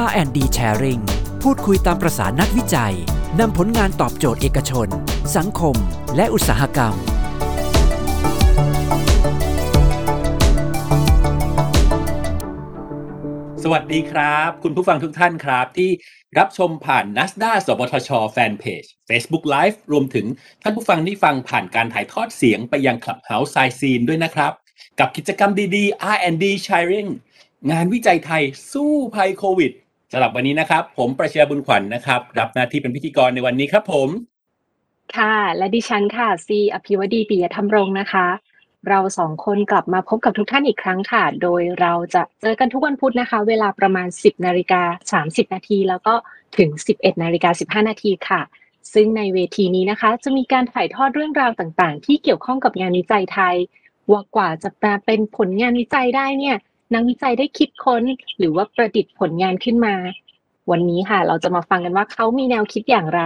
R&D Sharing พูดคุยตามประสานักวิจัย นำผลงานตอบโจทย์เอกชน สังคม และอุตสาหกรรม สวัสดีครับ คุณผู้ฟังทุกท่านครับที่รับชมผ่าน NASDA สบทชแฟนเพจ Facebook Live รวมถึงท่านผู้ฟังที่ฟังผ่านการถ่ายทอดเสียงไปยัง Clubhouse ไซซีนด้วยนะครับ กับกิจกรรมดีๆ R&D Sharing งานวิจัยไทยสู้ภัยโควิด สำหรับวันนี้นะครับ ผมประเชียบุญขวัญนนะครับ รับหน้าที่เป็นพิธีกรในวันนี้ครับผม ค่ะ และดิฉันค่ะซีอภิวดีปิยธรรมรงค์นะคะ เราสองคนกลับมาพบกับทุกท่านอีกครั้งค่ะ โดยเราจะเจอกันทุกวันพุธนะคะ เวลาประมาณ 10นาฬิกา30 นาที แล้วก็ถึง 11นาฬิกา15 นาทีค่ะ ซึ่งในเวทีนี้นะคะ จะมีการถ่ายทอดเรื่องราวต่างๆ ที่เกี่ยวข้องกับงานวิจัยไทยว่ากว่าจะมาเป็นผลงานวิจัยได้เนี่ย นักวิจัยได้คิดค้นหรือว่าประดิษฐ์ผลงานขึ้นมา วันนี้ค่ะ เราจะมาฟังกันว่าเขามีแนวคิดอย่างไร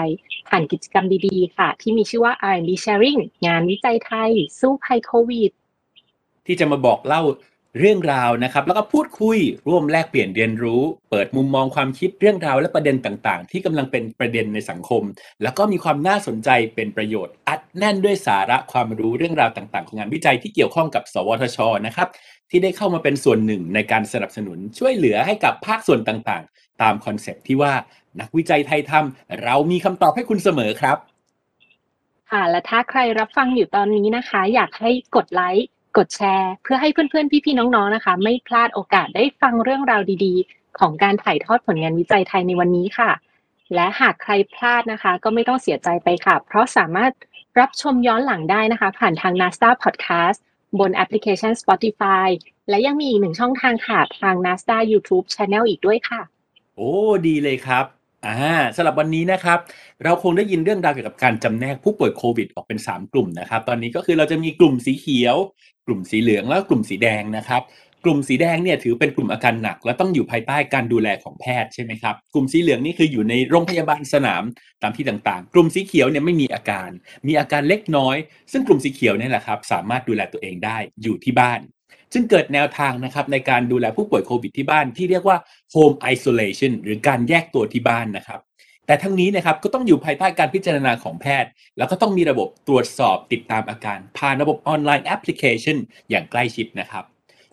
ผ่านกิจกรรมดีๆ ค่ะ ที่มีชื่อว่า R&D Sharing งานวิจัยไทย สู้ภัยโควิด ที่จะมาบอกเล่า เรื่องราวนะครับ แล้วก็พูดคุยร่วมแลกเปลี่ยนเรียนรู้ เปิดมุมมองความคิดเรื่องราวและประเด็นต่างๆ ที่กำลังเป็นประเด็นในสังคม แล้วก็มีความน่าสนใจเป็นประโยชน์ อัดแน่นด้วยสาระความรู้เรื่องราวต่างๆ ของงานวิจัยที่เกี่ยวข้องกับ สวทชนะครับที่ได้เข้ามาเป็นส่วนหนึ่งในการสนับสนุนช่วยเหลือให้กับภาคส่วนต่างๆ ตามคอนเซปที่ว่านักวิจัยไทยทำเรามีคำตอบให้คุณเสมอครับ ค่ะ และถ้าใครรับฟังอยู่ตอนนี้นะคะ อยากให้กดไลค์ กดแชร์ เพื่อให้เพื่อนๆ พี่ๆ น้องๆ นะคะ ไม่พลาดโอกาสได้ฟังเรื่องราวดีๆ ของการถ่ายทอดผลงานวิจัยไทยในวันนี้ค่ะ และหากใครพลาดนะคะ ก็ไม่ต้องเสียใจไปค่ะ เพราะสามารถรับชมย้อนหลังได้นะคะ ผ่านทาง NASDA Podcast บนแอปพลิเคชัน Spotify และยังมีอีกหนึ่งช่องทางค่ะทาง NASDA YouTube Channel อีกด้วยค่ะ โอ้ ดีเลยครับ อ่าสำหรับวันนี้นะครับ เราคงได้ยินเรื่องราวเกี่ยวกับการจำแนกผู้ป่วยโควิดออกเป็น 3 กลุ่มนะครับ ตอนนี้ก็คือเราจะมีกลุ่มสีเขียว กลุ่มสีเหลืองแล้วก็กลุ่มสีแดงนะครับ กลุ่มสีแดงเนี่ยถือเป็นกลุ่มอาการหนัก และต้องอยู่ภายใต้การดูแลของแพทย์ใช่ไหมครับ กลุ่มสีเหลืองนี่คืออยู่ในโรงพยาบาลสนามตามที่ต่างๆ กลุ่มสีเขียวเนี่ยไม่มีอาการ มีอาการเล็กน้อย ซึ่งกลุ่มสีเขียวเนี่ยแหละครับ สามารถดูแลตัวเองได้อยู่ที่บ้าน จึงเกิดแนวทางนะครับในการดูแลผู้ป่วยโควิดที่บ้านที่เรียกว่า home isolation หรือการแยกตัวที่บ้านนะครับ แต่ทั้งนี้นะครับก็ต้องอยู่ภายใต้การพิจารณาของแพทย์ แล้วก็ต้องมีระบบตรวจสอบติดตามอาการ ผ่านระบบออนไลน์แอปพลิเคชัน อย่างใกล้ชิดนะครับ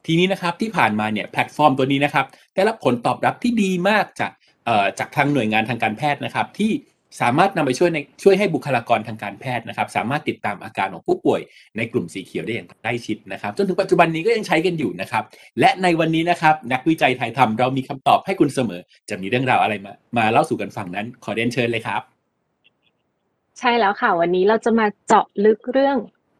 ทีนี้นะครับที่ผ่านมาเนี่ยแพลตฟอร์มตัวนี้นะครับได้รับผลตอบรับที่ดีมากจากเอ่อจากทางหน่วยงานทางการแพทย์นะครับที่ สามารถนำไปช่วยในช่วยให้บุคลากรทางการแพทย์นะครับ สามารถติดตามอาการของผู้ป่วยในกลุ่มสีเขียวได้อย่างใกล้ชิดนะครับ จนถึงปัจจุบันนี้ก็ยังใช้กันอยู่นะครับ และในวันนี้นะครับนักวิจัยไทยทำเรามีคำตอบให้คุณเสมอ จะมีเรื่องราวอะไรมา มาเล่าสู่กันฟังนั้น ขอเรียนเชิญเลยครับ ใช่แล้วค่ะ วันนี้เราจะมาเจาะลึกเรื่อง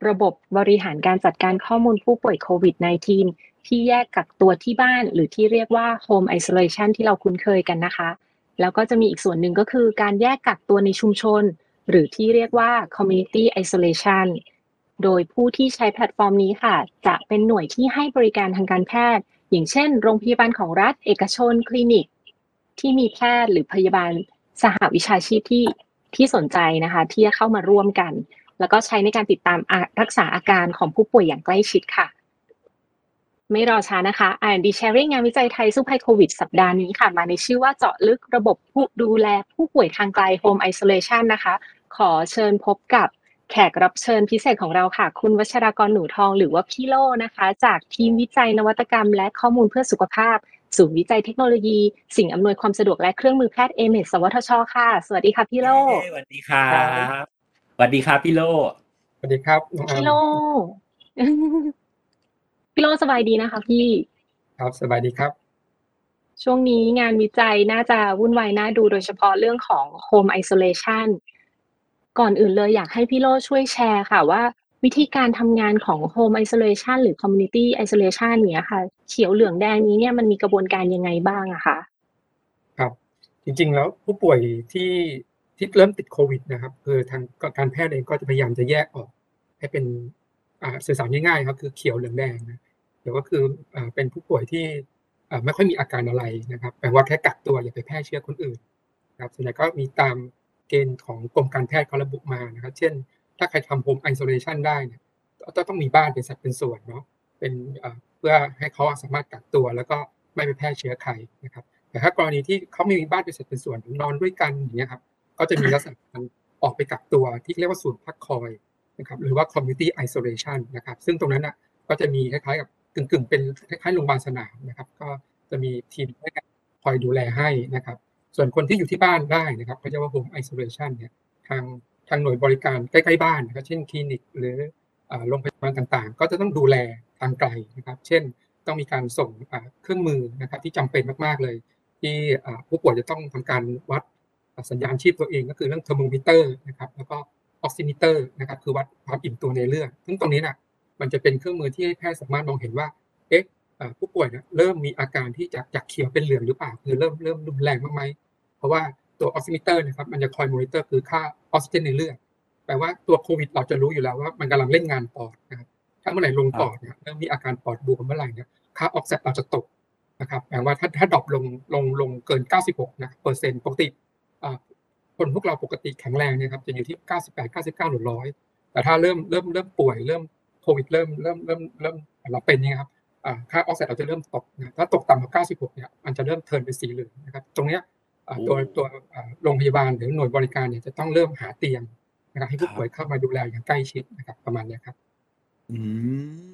ระบบบริหารการจัดการข้อมูลผู้ป่วยโควิด -19 ที่แยกกักตัวที่บ้านหรือที่เรียกว่า home isolation ที่เราคุ้นเคยกันนะคะ แล้วก็จะมีอีกส่วนหนึ่งก็คือการแยกกักตัวในชุมชน หรือที่เรียกว่า community isolation โดยผู้ที่ใช้แพลตฟอร์มนี้ค่ะ จะเป็นหน่วยที่ให้บริการทางการแพทย์ อย่างเช่น โรงพยาบาลของรัฐ เอกชน คลินิก ที่มีแพทย์หรือพยาบาลสหวิชาชีพที่ที่สนใจนะคะ ที่จะเข้ามาร่วมกัน แล้วก็ใช้ในการติดตามรักษาอาการของผู้ป่วยอย่างใกล้ชิดค่ะ ไม่รอช้านะคะ R&D Sharing งานวิจัยไทยสู้ภัยโควิดสัปดาห์นี้ค่ะ มาในชื่อว่าเจาะลึกระบบผู้ดูแลผู้ป่วยทางไกล Home Isolation นะคะ ขอเชิญพบกับแขกรับเชิญพิเศษของเราค่ะ คุณวัชรากรหนูทองหรือว่าพี่โลนะคะ จากทีมวิจัยนวัตกรรม และข้อมูลเพื่อสุขภาพ ศูนย์วิจัยเทคโนโลยี สิ่งอำนวยความสะดวกและเครื่องมือแพทย์เอเมสสวทช ค่ะ สวัสดีค่ะพี่โลสวัสดีครับสวัสดีครับพี่โลสวัสดีครับน้องอาพี่ร์มโล พี่โลสบายดีนะคะพี่ ครับสบายดีครับ ช่วงนี้งานวิจัยน่าจะวุ่นวายน่าดูโดยเฉพาะเรื่องของ home isolation ก่อนอื่นเลยอยากให้พี่โลช่วยแชร์ค่ะว่าวิธีการทำงานของ home isolation หรือ community isolation เนี้ยค่ะ เขียวเหลืองแดงนี้เนี่ยมันมีกระบวนการยังไงบ้างอะคะครับ จริงๆแล้วผู้ป่วยที่ที่เริ่มติดโควิดนะครับคือทางการแพทย์เองก็จะพยายามจะแยกออก ให้เป็นอ่าสื่อสารง่ายๆครับคือเขียวเหลืองแดงนะ เดี๋ยวก็คือเป็นผู้ป่วยที่ไม่ค่อยมีอาการอะไรนะครับแปลว่าแค่กักตัวอย่าไปแพร่เชื้อคนอื่นนะครับส่วนใหญ่ก็มีตามเกณฑ์ของกรมการแพทย์เขาระบุมานะครับ เช่น ถ้าใครทำ home isolation ได้เนี่ยก็ต้องมีบ้านเป็นสัดเป็นส่วนเนาะเป็นเอ่อเพื่อให้เขาสามารถกักตัว แล้วก็ไม่ไปแพร่เชื้อใครนะครับ แต่ถ้ากรณีที่เขาไม่มีบ้านเป็นสัดเป็นส่วนนอนด้วยกันอย่างเงี้ยครับก็จะมีลักษณะการออกไปกักตัวที่เรียกว่าศูนย์พักคอยนะครับหรือว่า community isolation นะครับ ซึ่งตรงนั้นอะก็จะมีคล้ายๆกับ กึ่งๆเป็นคล้ายๆโรงพยาบาลสนามนะครับ ก็จะมีทีมแพทย์คอยดูแลให้นะครับ ส่วนคนที่อยู่ที่บ้านได้นะครับเขาเรียกว่า home isolation เนี่ยทางทางหน่วยบริการใกล้ๆบ้านนะครับเช่นคลินิกหรือโรงพยาบาลต่างๆ ก็จะต้องดูแลทางไกลนะครับ เช่นต้องมีการส่งเครื่องมือนะครับที่จำเป็นมากๆเลย ที่ผู้ป่วยจะต้องทำการวัดสัญญาณชีพตัวเองก็คือเรื่องเทอร์โมมิเตอร์นะครับแล้วก็ oximeter นะครับคือวัดความอิ่มตัวในเลือดซึ่งตรงนี้นะ มันจะเป็นเครื่องมือที่ให้แพทย์สามารถมองเห็นว่า เอ๊ะผู้ป่วยเนี่ยเริ่มมีอาการที่จะจากเขียวเป็นเหลืองหรือเปล่าคือเริ่มเริ่มรุนแรงมากไหมเพราะว่าตัว oximeter นะครับมันจะคอยมอนิเตอร์คือค่าออกซิเจนในเลือดแปลว่าตัวโควิดเราจะรู้อยู่แล้วว่ามันกำลังเล่นงานปอดนะครับถ้าเมื่อไหร่ลงปอดเนี่ยเริ่มมีอาการปอดบวมเมื่อไหร่เนี่ยค่าออกซิเจนเราจะตกนะครับแปลว่าถ้าถ้าดรอปลงลงลงเกิน 96นะเปอร์เซ็นต์ปกติคนพวกเราปกติแข็งแรงนี่ยครับจะอยู่ที่ 98 99หรือร้อยแต่ถ้าเริ่มเริ่มเริ่มป่วยเริ่ม โควิดเริ่มเริ่มเริ่มเริ่มเราเป็นเนี่ยครับค่าออกซิเจนเราจะเริ่มตกนะถ้าตกต่ำกว่า96เนี่ยมันจะเริ่มเทิร์นเป็นสีเหลืองนะครับตรงเนี้ยตัวตัวโรงพยาบาลหรือหน่วยบริการเนี่ยจะต้องเริ่มหาเตียงนะครับให้ผู้ป่วยเข้ามาดูแลอย่างใกล้ชิดนะครับประมาณนี้ครับ อื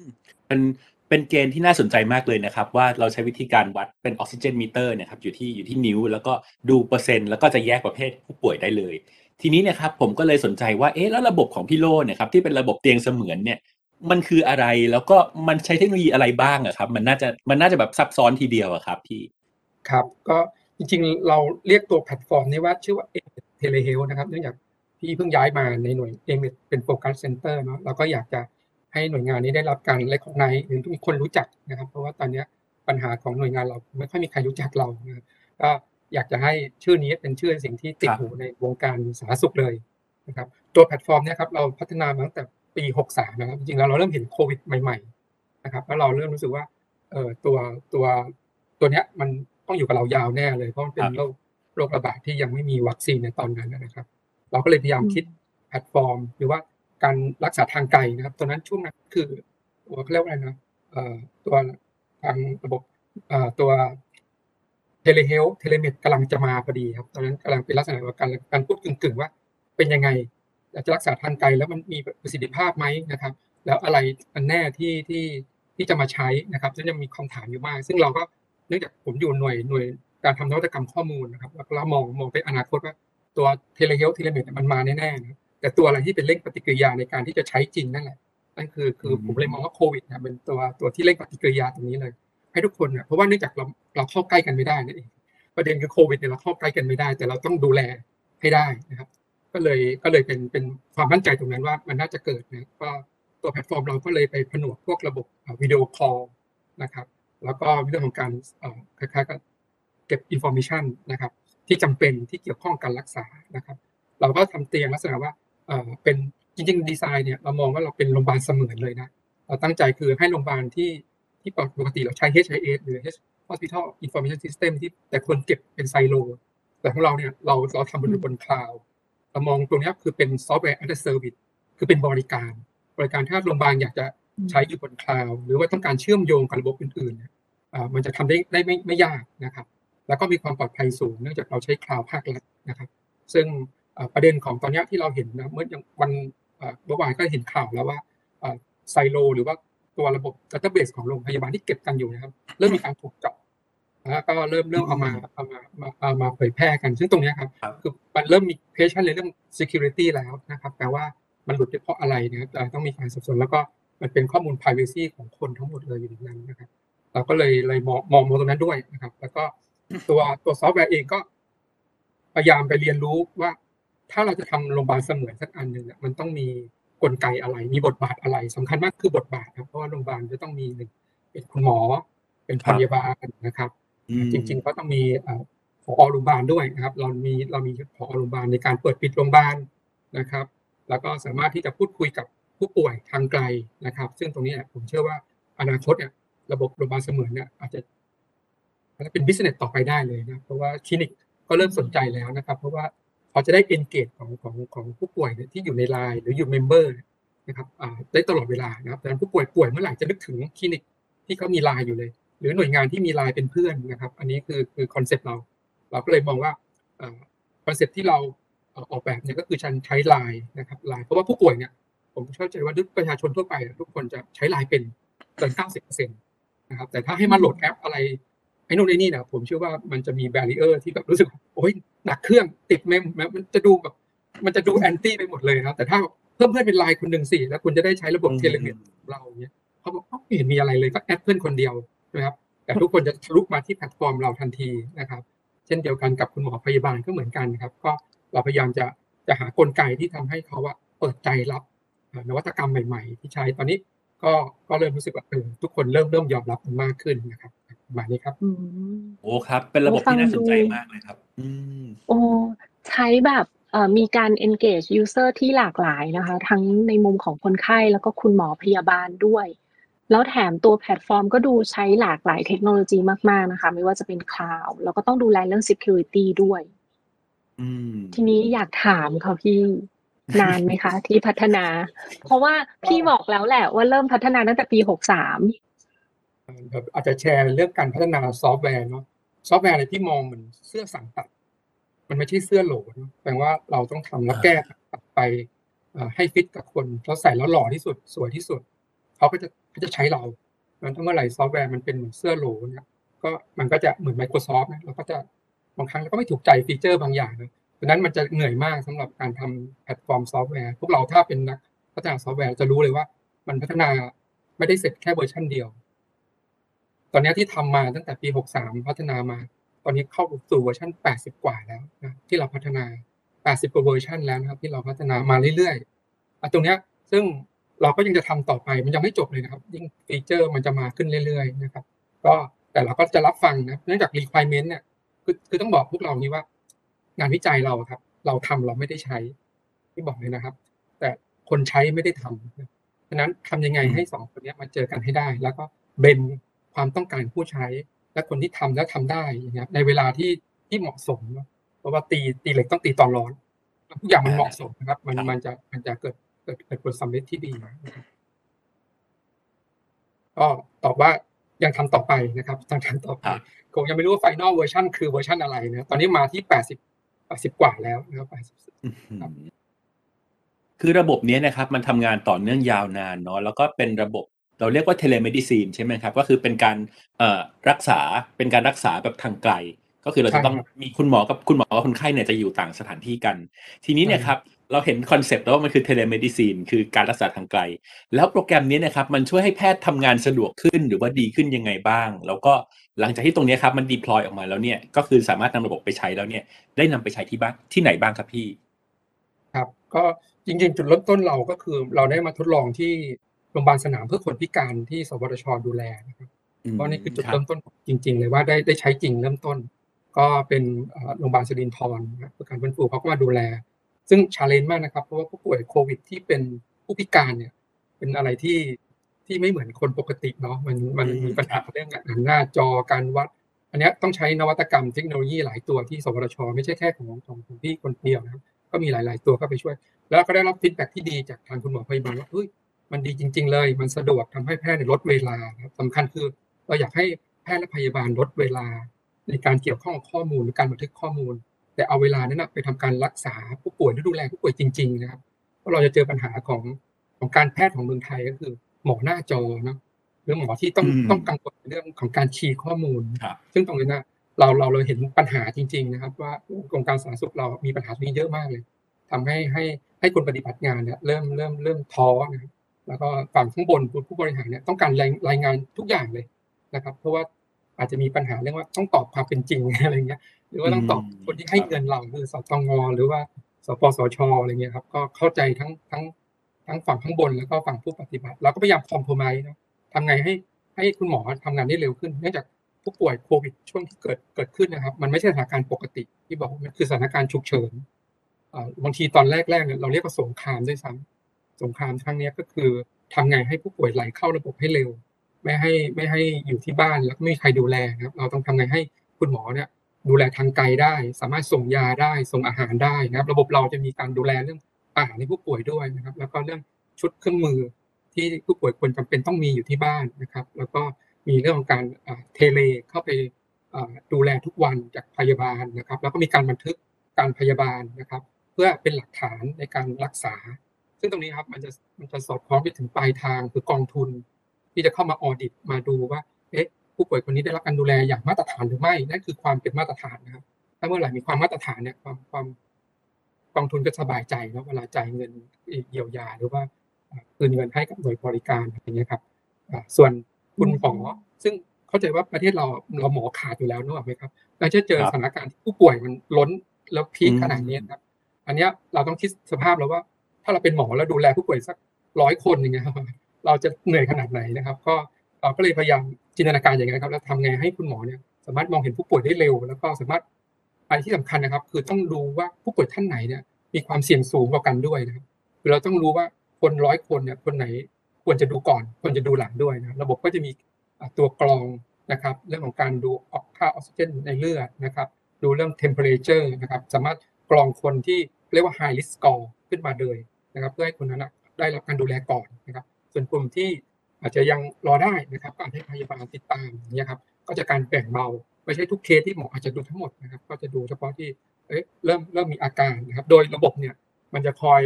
มเป็นเป็นเกณฑ์ที่น่าสนใจมากเลยนะครับ ว่าเราใช้วิธีการวัดเป็นออกซิเจนมิเตอร์เนี่ยครับอยู่ที่อยู่ที่นิ้ว แล้วก็ดูเปอร์เซ็นต์แล้วก็จะแยกประเภทผู้ป่วยได้เลย ทีนี้เนี่ยครับผมก็เลยสนใจว่าเอ๊ะแล้วระบบของพี่โลเนี่ยครับที่เป็นระบบเตียงเสมือนเนี่ย มันคืออะไรแล้วก็มันใช้เทคโนโลยีอะไรบ้างอะครับ มันน่าจะมันน่าจะแบบซับซ้อนทีเดียวอะครับพี่ครับ ก็จริงๆ เราเรียกตัวแพลตฟอร์มนี้ว่าชื่อว่า A-MED Telehealth นะครับเนื่องจากพี่เพิ่งย้ายมาในหน่วย A-MED เป็น focus center เนาะเราก็อยากจะให้หน่วยงานนี้ได้รับการ recognize หรือมีคนรู้จักนะครับ เพราะว่าตอนนี้ปัญหาของหน่วยงานเราไม่ค่อยมีใครรู้จักเรานะก็อยากจะให้ชื่อนี้เป็นชื่อสิ่งที่ติดหูในวงการสาธารณสุขเลยนะครับตัวแพลตฟอร์มเนี่ยครับเราพัฒนามาตั้งแต่ ปี63นะครับจริงๆแล้วเราเริ่มเห็นโควิดใหม่ ๆ นะครับ แล้วเราเริ่มรู้สึกว่าเอ่อตัวตัวตัวเนี้ยมันต้องอยู่กับเรายาวแน่เลยเพราะมันเป็นโรคโรคระบาดที่ยังไม่มีวัคซีนในตอนนั้นนะครับ เราก็เลยพยายามคิดแพลตฟอร์ม หรือว่าการรักษาทางไกลนะครับ ตอนนั้นช่วงนั้นคือเขาเรียกว่าอะไรนะตัวทางระบบตัว telehealth telemed กำลังจะมาพอดีครับ ตอนนั้นกำลังเป็นลักษณะของการการพูดกึ่งๆว่า เป็นยังไง จะรักษาทางไกลแล้วมันมีประสิทธิภาพไหมนะครับ แล้วอะไรอันแน่ที่ที่ที่จะมาใช้นะครับซึ่งยังมีคำถามอยู่มาก ซึ่งเราก็เนื่องจากผมอยู่หน่วยหน่วยการทำนวัตกรรมข้อมูลนะครับแล้วเรามองมองไปอนาคตว่าตัว telehealth telemed มันมาแน่ๆนะแต่ตัวอะไรที่เป็นเร่งปฏิกิริยาในการที่จะใช้จริงนั่นแหละนั่นคือคือผมเลยมองว่าโควิดนะเป็นตัวตัวที่เร่งปฏิกิริยาตรงนี้เลย ให้ทุกคนเนี่ยเพราะว่าเนื่องจากเราเราเข้าใกล้กันไม่ได้นั่นเองประเด็นคือโควิดเนี่ยเราเข้าใกล้กันไม่ได้ แต่เราต้องดูแลให้ได้นะครับ ก็เลยก็เลยเป็นเป็นความมั่นใจตรงนั้นว่ามันน่าจะเกิดนะก็ตัวแพลตฟอร์มเราก็เลยไปผนวกพวกระบบ video call นะครับ แล้วก็เรื่องของการคล้ายๆกับเก็บ information นะครับที่จำเป็นที่เกี่ยวข้องการรักษานะครับ เราก็ทำเตียงลักษณะว่าเป็นจริงๆดีไซน์เนี่ยเรามองว่าเราเป็นโรงพยาบาลเสมือนเลยนะเราตั้งใจคือให้โรงพยาบาลที่ที่ปกติเราใช้ HIS หรือ Hospital Information System ที่แต่คนเก็บเป็นไซโล แต่ของเราเนี่ยเราเราทำบนบนคลาวด์ เรามองตรงนี้คือเป็นซอฟต์แวร์ as a service คือเป็นบริการ บริการถ้าโรงพยาบาลอยากจะใช้อยู่บนคลาวด์หรือว่าต้องการเชื่อมโยงกับระบบอื่นๆเนี่ยมันจะทำได้ได้ไม่ไม่ยากนะครับ แล้วก็มีความปลอดภัยสูงเนื่องจากเราใช้คลาวด์ภาครัฐนะครับ ซึ่งประเด็นของตอนนี้ที่เราเห็นนะเมื่อวันเมื่อวานก็เห็นข่าวแล้วว่าไซโล หรือว่าตัวระบบ database ของโรงพยาบาลที่เก็บกันอยู่นะครับเริ่มมีการถูกจับ แล้วก็เริ่มเริ่มเอามาเอามาเอามาเผยแพร่กัน ซึ่งตรงนี้ครับคือมันเริ่มมีเพชชั่นในเรื่อง security แล้วนะครับแปลว่ามันหลุดเพราะอะไรนะครับต้องมีการสอบสวนแล้วก็มันเป็นข้อมูล privacy ของคนทั้งหมดเลยอยู่ในนั้นนะครับ เราก็เลยเลยมองมองมองตรงนั้นด้วยนะครับ แล้วก็ตัวตัวซอฟต์แวร์เองก็พยายามไปเรียนรู้ว่า ถ้าเราจะทำโรงพยาบาลเสมือนสักอันหนึ่งเนี่ยมันต้องมีกลไกอะไร มีบทบาทอะไรสำคัญมากคือบทบาทครับเพราะว่าโรงพยาบาลจะต้องมีหนึ่งเป็นคุณหมอ เป็นพยาบาลนะครับ จริง ๆ ก็ต้องมีผอโรงพยาบาลด้วยนะครับ เรามีเรามีผอโรงพยาบาลในการเปิดปิดโรงพยาบาลนะครับ แล้วก็สามารถที่จะพูดคุยกับผู้ป่วยทางไกลนะครับ ซึ่งตรงนี้ผมเชื่อว่าอนาคตเนี่ยระบบโรงพยาบาลเสมือนเนี่ยอาจจะเป็นบิสเนสต่อไปได้เลยนะเพราะว่าคลินิกก็เริ่มสนใจแล้วนะครับ เพราะว่าเขาจะได้ engage ของของของผู้ป่วยที่อยู่ในไลน์หรืออยู่ member นะครับได้ตลอดเวลานะครับดังนั้นผู้ป่วยป่วยเมื่อไหร่จะนึกถึงคลินิกที่เขามีไลน์อยู่เลย หรือหน่วยงานที่มีไลน์เป็นเพื่อนนะครับ อันนี้คือคือ concept เรา เราก็เลยมองว่า concept ที่เราออกแบบเนี่ยก็คือชันใช้ไลน์นะครับไลน์เพราะว่าผู้ป่วยเนี่ยผมเข้าใจว่าประชาชนทั่วไป ทุกคนจะใช้ไลน์เป็นเกินเก้าสิบเปอร์เซ็นต์นะครับ แต่ถ้าให้มาโหลดแอปอะไรไอ้นู่นไอ้นี่นะผมเชื่อว่ามันจะมี barrier ที่แบบรู้สึกโอ้ยหนักเครื่องติด mem มันจะดูแบบมันจะดู anti ไปหมดเลยครับ แต่ถ้าเพิ่มเพื่อนเป็นไลน์คนหนึ่งสิแล้วคุณจะได้ใช้ระบบ telemed เราเนี่ยเขาบอกไม่เห็นมีอะไรเลยก็ add เพื่อนคนเดียว นะครับแต่ทุกคนจะทะลุมาที่แพลตฟอร์มเราทันทีนะครับ เช่นเดียวกันกับคุณหมอพยาบาลก็เหมือนกันครับ ก็เราพยายามจะจะหากลไกที่ทำให้เขาว่าเปิดใจรับนวัตกรรมใหม่ ๆ ที่ใช้ตอนนี้ก็ก็เริ่มรู้สึกว่าเออทุกคนเริ่มเริ่มยอมรับมันมากขึ้นนะครับประมาณนี้ครับโอ้ครับ เป็นระบบที่น่าสนใจมากเลยครับอืมโอ้ใช้แบบมีการ engage user ที่หลากหลายนะคะ ทั้งในมุมของคนไข้แล้วก็คุณหมอพยาบาลด้วย แล้วแถมตัวแพลตฟอร์มก็ดูใช้หลากหลายเทคโนโลยีมาก ๆ นะคะ ไม่ว่าจะเป็นคลาวด์แล้วก็ต้องดูแลเรื่อง security ด้วยทีนี้อยากถามค่ะพี่นานไหมคะ ที่พัฒนา เพราะว่าพี่บอกแล้วแหละว่าเริ่มพัฒนาตั้งแต่ปีหกสามอาจจะแชร์เรื่องการพัฒนาซอฟต์แวร์เนาะซอฟต์แวร์อะไรที่มองเหมือนเสื้อสั่งตัด มันไม่ใช่เสื้อโหลแปลว่าเราต้องทำแล้วแก้ตัดไปให้ฟิตกับคนเราใส่แล้วหล่อที่สุดสวยที่สุด เขาก็จะ เขาจะใช้เรามันถ้าเมื่อไหร่ซอฟต์แวร์มันเป็นเหมือนเสื้อโหลเนี่ยก็มันก็จะเหมือน Microsoft นะเราก็จะบางครั้งเราก็ไม่ถูกใจ feature บางอย่างนะดังนั้นมันจะเหนื่อยมากสำหรับการทำแพลตฟอร์มซอฟต์แวร์พวกเราถ้าเป็นนักพัฒนาซอฟต์แวร์จะรู้เลยว่า มันพัฒนาไม่ได้เสร็จแค่เวอร์ชันเดียว ตอนนี้ที่ทำมาตั้งแต่ปี 63 พัฒนามา ตอนนี้เข้าสู่เวอร์ชัน80 กว่าแล้วนะที่เราพัฒนา 80กว่าเวอร์ชันแล้วนะครับที่เราพัฒนามาเรื่อยๆตรงนี้ซึ่ง เราก็ยังจะทำต่อไปมันยังไม่จบเลยนะครับ ยิ่ง feature มันจะมาขึ้นเรื่อยๆนะครับ ก็แต่เราก็จะรับฟังนะเนื่องจาก requirement เนี่ยคือคือต้องบอกพวกเรานี้ว่า งานวิจัยเราครับ เราทำเราไม่ได้ใช้ที่บอกเลยนะครับ แต่คนใช้ไม่ได้ทำฉะนั้นทำยังไงให้สองคนนี้มาเจอกันให้ได้ แล้วก็เบนความต้องการผู้ใช้ และคนที่ทำแล้วทำได้อย่างเงี้ยในเวลาที่ที่เหมาะสมเพราะว่าตีตีเหล็กต้องตีตอนร้อนทุกอย่างมันเหมาะสมนะครับ มันมันจะมันจะเกิด เกิดเกิดผลสำเร็จที่ดีก็ตอบว่ายังทำต่อไปนะครับทำทำต่อไปคงยังไม่รู้ว่า final version คือเวอร์ชันอะไรนะตอนนี้มาที่แปดสิบแปดสิบกว่าแล้วนะครับแปดสิบคือระบบนี้นะครับ มันทำงานต่อเนื่องยาวนานเนาะแล้วก็เป็นระบบ เราเรียกว่า telemedicine ใช่ไหมครับ ก็คือเป็นการรักษาเป็นการรักษาแบบทางไกล ก็คือเราจะต้องมีคุณหมอกับคุณหมอกับคนไข้เนี่ยจะอยู่ต่างสถานที่กัน ทีนี้เนี่ยครับ เราเห็น concept แล้วว่ามันคือ telemedicine คือการรักษาทางไกล แล้วโปรแกรมนี้นะครับมันช่วยให้แพทย์ทำงานสะดวกขึ้นหรือว่าดีขึ้นยังไงบ้าง แล้วก็หลังจากที่ตรงนี้ครับมันดีพลอยออกมาแล้วเนี่ยก็คือสามารถนำระบบไปใช้แล้วเนี่ยได้นำไปใช้ที่บ้านที่ไหนบ้างครับพี่ ครับ ก็จริงๆ จุดเริ่มต้นเราก็คือเราได้มาทดลองที่โรงพยาบาลสนามเพื่อคนพิการที่สวทชดูแลนะครับเพราะนี่คือจุดเริ่มต้นจริง ๆ เลยว่าได้ได้ใช้จริงเริ่มต้น ก็เป็นโรงพยาบาลสิรินทรเพื่อการฟื้นฟูเขาก็มาดูแล ซึ่ง challenge มากนะครับ เพราะว่าผู้ป่วยโควิด ที่เป็นผู้พิการเนี่ย เป็นอะไรที่ที่ไม่เหมือนคนปกติเนาะมันมันมีปัญหาเรื่องหน้าจอการวัด อันนี้ต้องใช้นวัตกรรมเทคโนโลยีหลายตัวที่สวทช ไม่ใช่แค่ของของพี่คนเดียวนะครับก็มีหลาย ๆ ตัวก็ไปช่วย แล้วก็ได้รับ feedback ที่ดีจากทางคุณหมอพยาบาลว่าเฮ้ยมันดีจริง ๆ เลย มันสะดวกทำให้แพทย์ลดเวลาสำคัญคือเราอยากให้แพทย์และพยาบาลลดเวลา ในการเกี่ยวข้องข้อมูลหรือการบันทึกข้อมูล แต่เอาเวลานั้นไปทำการรักษาผู้ป่วยหรือดูแลผู้ป่วยจริง ๆ นะครับเพราะเราจะเจอปัญหาของของการแพทย์ของเมืองไทยก็คือ หมอหน้าจอเนาะหรือหมอที่ต้องต้องกังวลเรื่องของการคีย์ข้อมูล ซึ่งตรงนี้นะเราเราเราเห็นปัญหาจริง ๆ นะครับ ว่ากรมการสาธารณสุขเรามีปัญหาตรงนี้เยอะมากเลยทำให้ให้ให้คนปฏิบัติงานเนี่ยเริ่มเริ่มเริ่มท้อนะครับแล้วก็ฝั่งข้างบนผู้บริหารเนี่ยต้องการรายงานทุกอย่างเลยนะครับ เพราะว่าอาจจะมีปัญหาเรื่องว่าต้องตอบความเป็นจริงอะไรเงี้ย หรือว่าต้องตอบคนที่ให้เงินเราคือสตงหรือว่าสปสชอะไรเงี้ยครับ ก็เข้าใจทั้งทั้งทั้งฝั่งข้างบนแล้วก็ฝั่งผู้ปฏิบัติเราก็พยายามคอมโพมายนะทำไงให้ให้คุณหมอทำงานได้เร็วขึ้นเนื่องจากผู้ป่วยโควิดช่วงที่เกิดเกิดขึ้นนะครับ มันไม่ใช่สถานการณ์ปกติ ที่บอกมันคือสถานการณ์ฉุกเฉินบางทีตอนแรกๆเนี่ยเราเรียกว่าสงครามด้วยซ้ำสงครามครั้งนี้ก็คือทำไงให้ผู้ป่วยไหลเข้าระบบให้เร็ว ไม่ให้ไม่ให้อยู่ที่บ้านแล้วไม่มีใครดูแลครับ เราต้องทำไงให้คุณหมอเนี่ย ดูแลทางไกลได้ สามารถส่งยาได้ส่งอาหารได้นะครับ ระบบเราจะมีการดูแลเรื่องอาหารให้ผู้ป่วยด้วยนะครับ แล้วก็เรื่องชุดเครื่องมือที่ผู้ป่วยควรจำเป็นต้องมีอยู่ที่บ้านนะครับ แล้วก็มีเรื่องของการเทเลเข้าไปดูแลทุกวันจากพยาบาลนะครับ แล้วก็มีการบันทึกการพยาบาลนะครับ เพื่อเป็นหลักฐานในการรักษา ซึ่งตรงนี้ครับมันจะมันจะสอดคล้องไปถึงปลายทางคือกองทุน ที่จะเข้ามาออดิตมาดูว่าเอ๊ะ ผู้ป่วยคนนี้ได้รับการดูแลอย่างมาตรฐานหรือไม่นั่นคือความเป็นมาตรฐานนะครับ ถ้าเมื่อไหร่มีความมาตรฐานเนี่ยความความกองทุนก็สบายใจแล้วเวลาจ่ายเงินเยียวยาหรือว่าคืนเงินให้กับหน่วยบริการอะไรเงี้ยครับส่วนคุณหมอซึ่งเข้าใจว่าประเทศเราเราหมอขาดอยู่แล้วนึกออกไหมครับเราจะเจอสถานการณ์ที่ผู้ป่วยมันล้นแล้วพีคขนาดนี้ครับ อันนี้เราต้องคิดสภาพแล้วว่า ถ้าเราเป็นหมอแล้วดูแลผู้ป่วยสักร้อยคนอย่างเงี้ยครับเราจะเหนื่อยขนาดไหนนะครับ ก็เราก็เลยพยายาม จินตนาการอย่างเงี้ครับแล้วทำไงให้คุณหมอเนี่ยสามารถมองเห็นผู้ป่วยได้เร็ว แล้วก็สามารถอันที่สำคัญนะครับ คือต้องดูว่าผู้ป่วยท่านไหนเนี่ยมีความเสี่ยงสูงกว่ากันด้วยนะครับคือเราต้องรู้ว่าคนร้อยคนเนี่ยคนไหนควรจะดูก่อนควรจะดูหลังด้วยนะระบบก็จะมีตัวกรองนะครับ เรื่องของการดูออกค่าออกซิเจนในเลือดนะครับ ดูเรื่อง temperature นะครับ สามารถกรองคนที่เรียกว่า high risk score ขึ้นมาเลยนะครับ เพื่อให้คนนั้นได้รับการดูแลก่อนนะครับ ส่วนกลุ่มที่ อาจจะยังรอได้นะครับก็ให้พยาบาลติดตามอย่างนี้ครับก็จะการแบ่งเบาไม่ใช่ทุกเคสที่หมออาจจะดูทั้งหมดนะครับก็จะดูเฉพาะที่เอ๊ะเริ่มเริ่มมีอาการนะครับโดยระบบเนี่ยมันจะคอย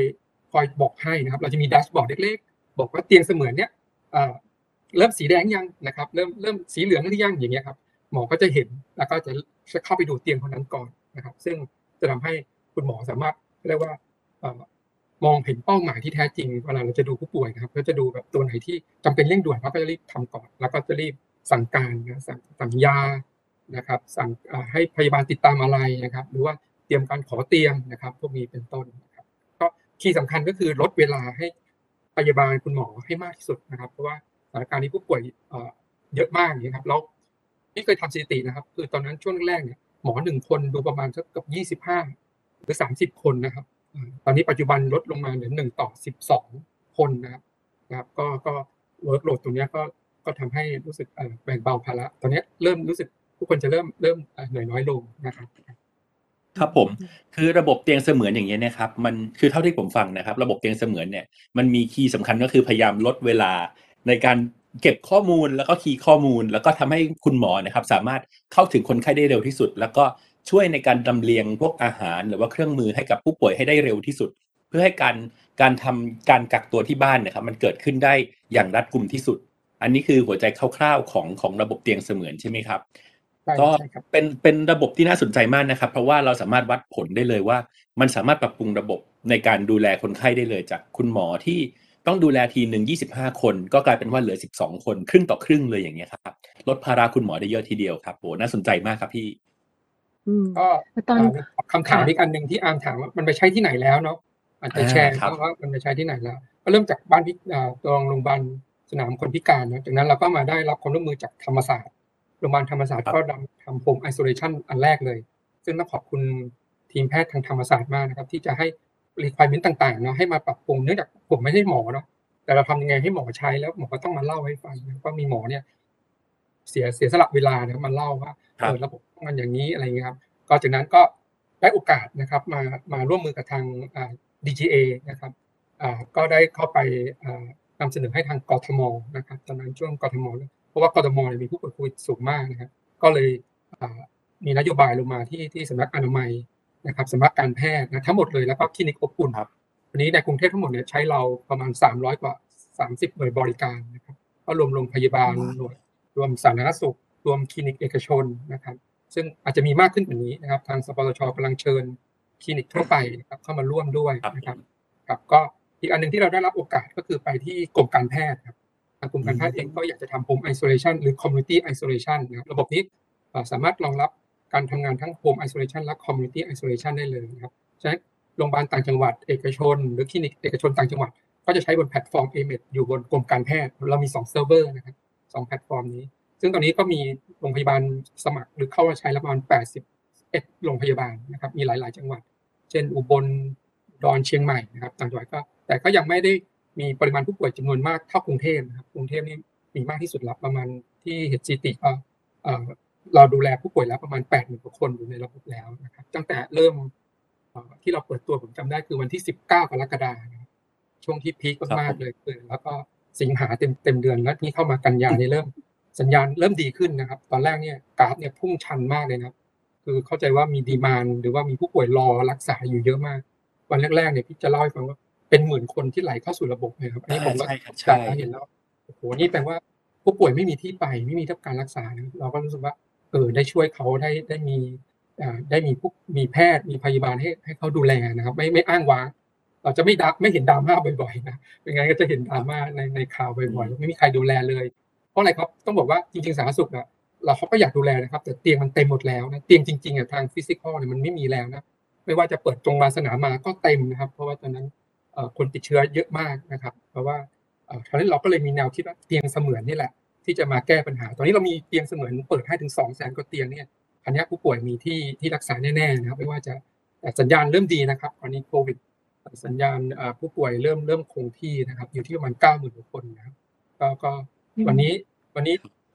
คอยบอกให้นะครับเราจะมีแดชบอร์ดเล็กๆ บอกว่าเตียงเสมือนเนี้ยเริ่มสีแดงยังนะครับเริ่มเริ่มสีเหลืองหรือยังอย่างเงี้ยครับหมอก็จะเห็นแล้วก็จะจะเข้าไปดูเตียงคนนั้นก่อนนะครับ ซึ่งจะทำให้คุณหมอสามารถเรียกว่า มองเห็นเป้าหมายที่แท้จริงเวลาเราจะดูผู้ป่วยนะครับก็จะดูแบบตัวไหนที่จำเป็นเร่งด่วนเราก็จะรีบทำก่อน แล้วก็จะรีบสั่งการนะสั่งสั่งยานะครับ สั่งให้พยาบาลติดตามอะไรนะครับ หรือว่าเตรียมการขอเตียงนะครับ พวกนี้เป็นต้นนะครับก็ key สำคัญก็คือลดเวลาให้พยาบาลคุณหมอให้มากที่สุดนะครับ เพราะว่าสถานการณ์นี้ผู้ป่วยเยอะมากนี่ครับแล้วที่เคยทำสถิตินะครับ คือตอนนั้นช่วงแรกเนี่ยหมอหนึ่งคนดูประมาณสักกับยี่สิบห้าหรือสามสิบคนนะครับ ตอนนี้ปัจจุบันลดลงมาเหลือหนึ่งต่อสิบสองคนนะครับนะครับ ก็ก็ workload ตรงนี้ก็ก็ทำให้รู้สึกแบ่งเบาภาระตอนนี้เริ่มรู้สึกทุกคนจะเริ่มเริ่มเหนื่อยน้อยลงนะครับครับผมคือระบบเตียงเสมือนอย่างเงี้ยนะครับมันคือเท่าที่ผมฟังนะครับ ระบบเตียงเสมือนเนี่ยมันมีคีย์สำคัญก็คือพยายามลดเวลาในการเก็บข้อมูลแล้วก็คีย์ข้อมูล แล้วก็ทำให้คุณหมอนะครับ สามารถเข้าถึงคนไข้ได้เร็วที่สุด แล้วก็ ช่วยในการดำเลียงพวกอาหารหรือว่าเครื่องมือให้กับผู้ป่วยให้ได้เร็วที่สุด เพื่อให้การการทำการกักตัวที่บ้านนะครับมันเกิดขึ้นได้อย่างรัดกุมที่สุด อันนี้คือหัวใจคร่าวๆของของระบบเตียงเสมือนใช่ไหมครับก็เป็นเป็นระบบที่น่าสนใจมากนะครับ เพราะว่าเราสามารถวัดผลได้เลยว่า มันสามารถปรับปรุงระบบในการดูแลคนไข้ได้เลยจากคุณหมอที่ต้องดูแลทีหนึ่งยี่สิบห้าคน ก็กลายเป็นว่าเหลือสิบสองคน ครึ่งต่อครึ่งเลยอย่างเงี้ยครับลดภาระคุณหมอได้เยอะทีเดียวครับโหน่าสนใจมากครับพี่ ก็ตอนคำถามอีกอันหนึ่งที่อาร์มถามว่ามันไปใช้ที่ไหนแล้วเนาะอาจจะแชร์ว่ามันไปใช้ที่ไหนแล้ว ก็เริ่มจากบ้านพิตรงโรงพยาบาลสนามคนพิการนะจากนั้นเราก็มาได้รับความร่วมมือจากธรรมศาสตร์โรงพยาบาลธรรมศาสตร์ก็ทำ home isolation อันแรกเลย ซึ่งต้องขอบคุณทีมแพทย์ทางธรรมศาสตร์มากนะครับ ที่จะให้ requirement ต่างๆเนาะให้มาปรับปรุงเนื่องจากผมไม่ใช่หมอเนาะแต่เราทำยังไงให้หมอใช้แล้วหมอก็ต้องมาเล่าให้ฟังว่ามีหมอเนี่ย เสียเสียสละเวลาเนี่ยมาเล่าว่าเออระบบมันอย่างนี้อะไรเงี้ยครับก็จากนั้นก็ได้โอกาสนะครับมามาร่วมมือกับทาง DGA นะครับก็ได้เข้าไปนำเสนอให้ทางกทมนะครับตอนนั้นช่วงกทมเพราะว่ากทมมีผู้ป่วยโควิดสูงมากนะครับก็เลยมีนโยบายลงมาที่ที่สำนักอนามัยนะครับสำนักการแพทย์นะทั้งหมดเลยแล้วก็คลินิกอบอุ่นครับวันนี้ในกรุงเทพทั้งหมดเนี่ยใช้เราประมาณ 300 กว่า 30 หน่วยบริการนะครับก็รวมโรงพยาบาลหน่วย รวมสาธารณสุข รวมคลินิกเอกชนนะครับ ซึ่งอาจจะมีมากขึ้นกว่านี้นะครับ ทางสปสชกำลังเชิญคลินิกทั่วไปนะครับเข้ามาร่วมด้วยนะครับครับก็อีกอันหนึ่งที่เราได้รับโอกาสก็คือไปที่กรมการแพทย์ครับทางกรมการแพทย์เองก็อยากจะทำ home isolation หรือ community isolation นนะครับระบบนี้สามารถรองรับการทำงานทั้ง home isolation และ community isolation ได้เลยนะครับฉะนั้นโรงพยาบาลต่างจังหวัดเอกชน หรือคลินิกเอกชนต่างจังหวัด ก็จะใช้บนแพลตฟอร์ม a m e d อยู่บนกรมการแพทย์ เรามี2เซิร์ฟเวอร์นะครับ สองแพลตฟอร์มนี้ ซึ่งตอนนี้ก็มีโรงพยาบาลสมัครหรือเข้ามาใช้ประมาณ 81 โรงพยาบาลนะครับ มีหลาย ๆ จังหวัด เช่น อุบล อุดร เชียงใหม่นะครับ ต่างจังหวัดก็ แต่ก็ยังไม่ได้มีปริมาณผู้ป่วยจำนวนมากเท่ากรุงเทพนะครับ กรุงเทพนี่มีมากที่สุดแล้วประมาณที่เฮจีติก็เราดูแลผู้ป่วยแล้วประมาณ8ปดหมื่นกว่าคนอยู่ในระบบแล้วนะครับ ตั้งแต่เริ่มที่เราเปิดตัวผมจำได้คือวันที่ 19 กรกฎาคมช่วงที่พีคมากๆเลยคือแล้วก็ สิงหาเต็มเต็มเดือนแล้วนี่เข้ามากันยานี่เริ่ม สัญญาณเริ่มดีขึ้นนะครับ ตอนแรกเนี่ยกราฟเนี่ยพุ่งชันมากเลยนะครับ คือเข้าใจว่ามีดีมานหรือว่ามีผู้ป่วยรอรักษาอยู่เยอะมาก วันแรกๆเนี่ยพี่จะเล่าให้ฟังว่าเป็นหมื่นคนที่ไหลเข้าสู่ระบบเลยครับอันนี้ผมก็ใช่ครับจาใช่กเห็นแล้วโอ้โหนี่แปลว่าผู้ป่วยไม่มีที่ไปไม่มีทับการรักษานะเราก็รู้สึกว่าเออได้ช่วยเขาได้ได้มีอ่าได้มีผู้มีแพทย์มีพยาบาลให้ให้เขาดูแลนะครับ ไม่ไม่อ้างว้าง เราจะไม่ดักไม่เห็นดราม่าบ่อยๆนะเป็นไงก็จะเห็นดราม่าในในข่าวบ่อยๆไม่มีใครดูแลเลย เพราะอะไรครับต้องบอกว่าจริงๆสาธารณสุขอะเราเขาก็อยากดูแลนะครับ แต่เตียงมันเต็มหมดแล้วนะเตียงจริงๆอะทางฟิสิกอลเนี่ยมันไม่มีแล้วนะไม่ว่าจะเปิดตรงมาสนามมาก็เต็มนะครับ เพราะว่าตอนนั้นเอ่อคนติดเชื้อเยอะมากนะครับ เพราะว่าเอ่อคราวนี้เราก็เลยมีแนวคิดว่าเตียงเสมือนนี่แหละ ที่จะมาแก้ปัญหา ตอนนี้เรามีเตียงเสมือนเปิดให้ถึงสองแสนกว่าเตียงเนี่ยอันนี้ผู้ป่วยมีที่ที่รักษาแน่ๆนะครับ ไม่ว่าจะแต่สัญญาณเริ่มดีนะครับตอนนี้โควิด สัญญาณเอ่อผู้ป่วยเริ่มเริ่มคงที่นะครับ อยู่ที่ประมาณเก้าหมื่นคนนะครับก็ก็อืมวันนี้วันนี้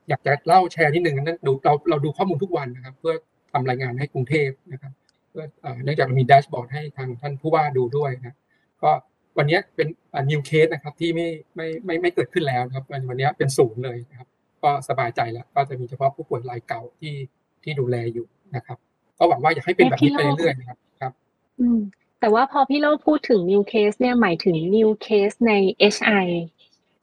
อยากจะเล่าแชร์นิดหนึ่งนั่นดูเราเราดูข้อมูลทุกวันนะครับ เพื่อทำรายงานให้กรุงเทพนะครับเพื่อเอ่อเนื่องจากเรามี dashboard ให้ทางท่านผู้ว่าดูด้วยนะก็วันนี้เป็น new case นะครับที่ไม่ไม่ไม่ไม่เกิดขึ้นแล้วนะครับวันวันนี้เป็นศูนย์เลยนะครับ ก็สบายใจแล้ว ก็จะมีเฉพาะผู้ป่วยรายเก่าที่ที่ดูแลอยู่นะครับ ก็หวังว่าอยากให้เป็นแบบนี้ไปเรื่อยๆนะครับครับ อืม แต่ว่าพอพี่โลพูดถึง new case เนี่ยหมายถึง new case ใน HI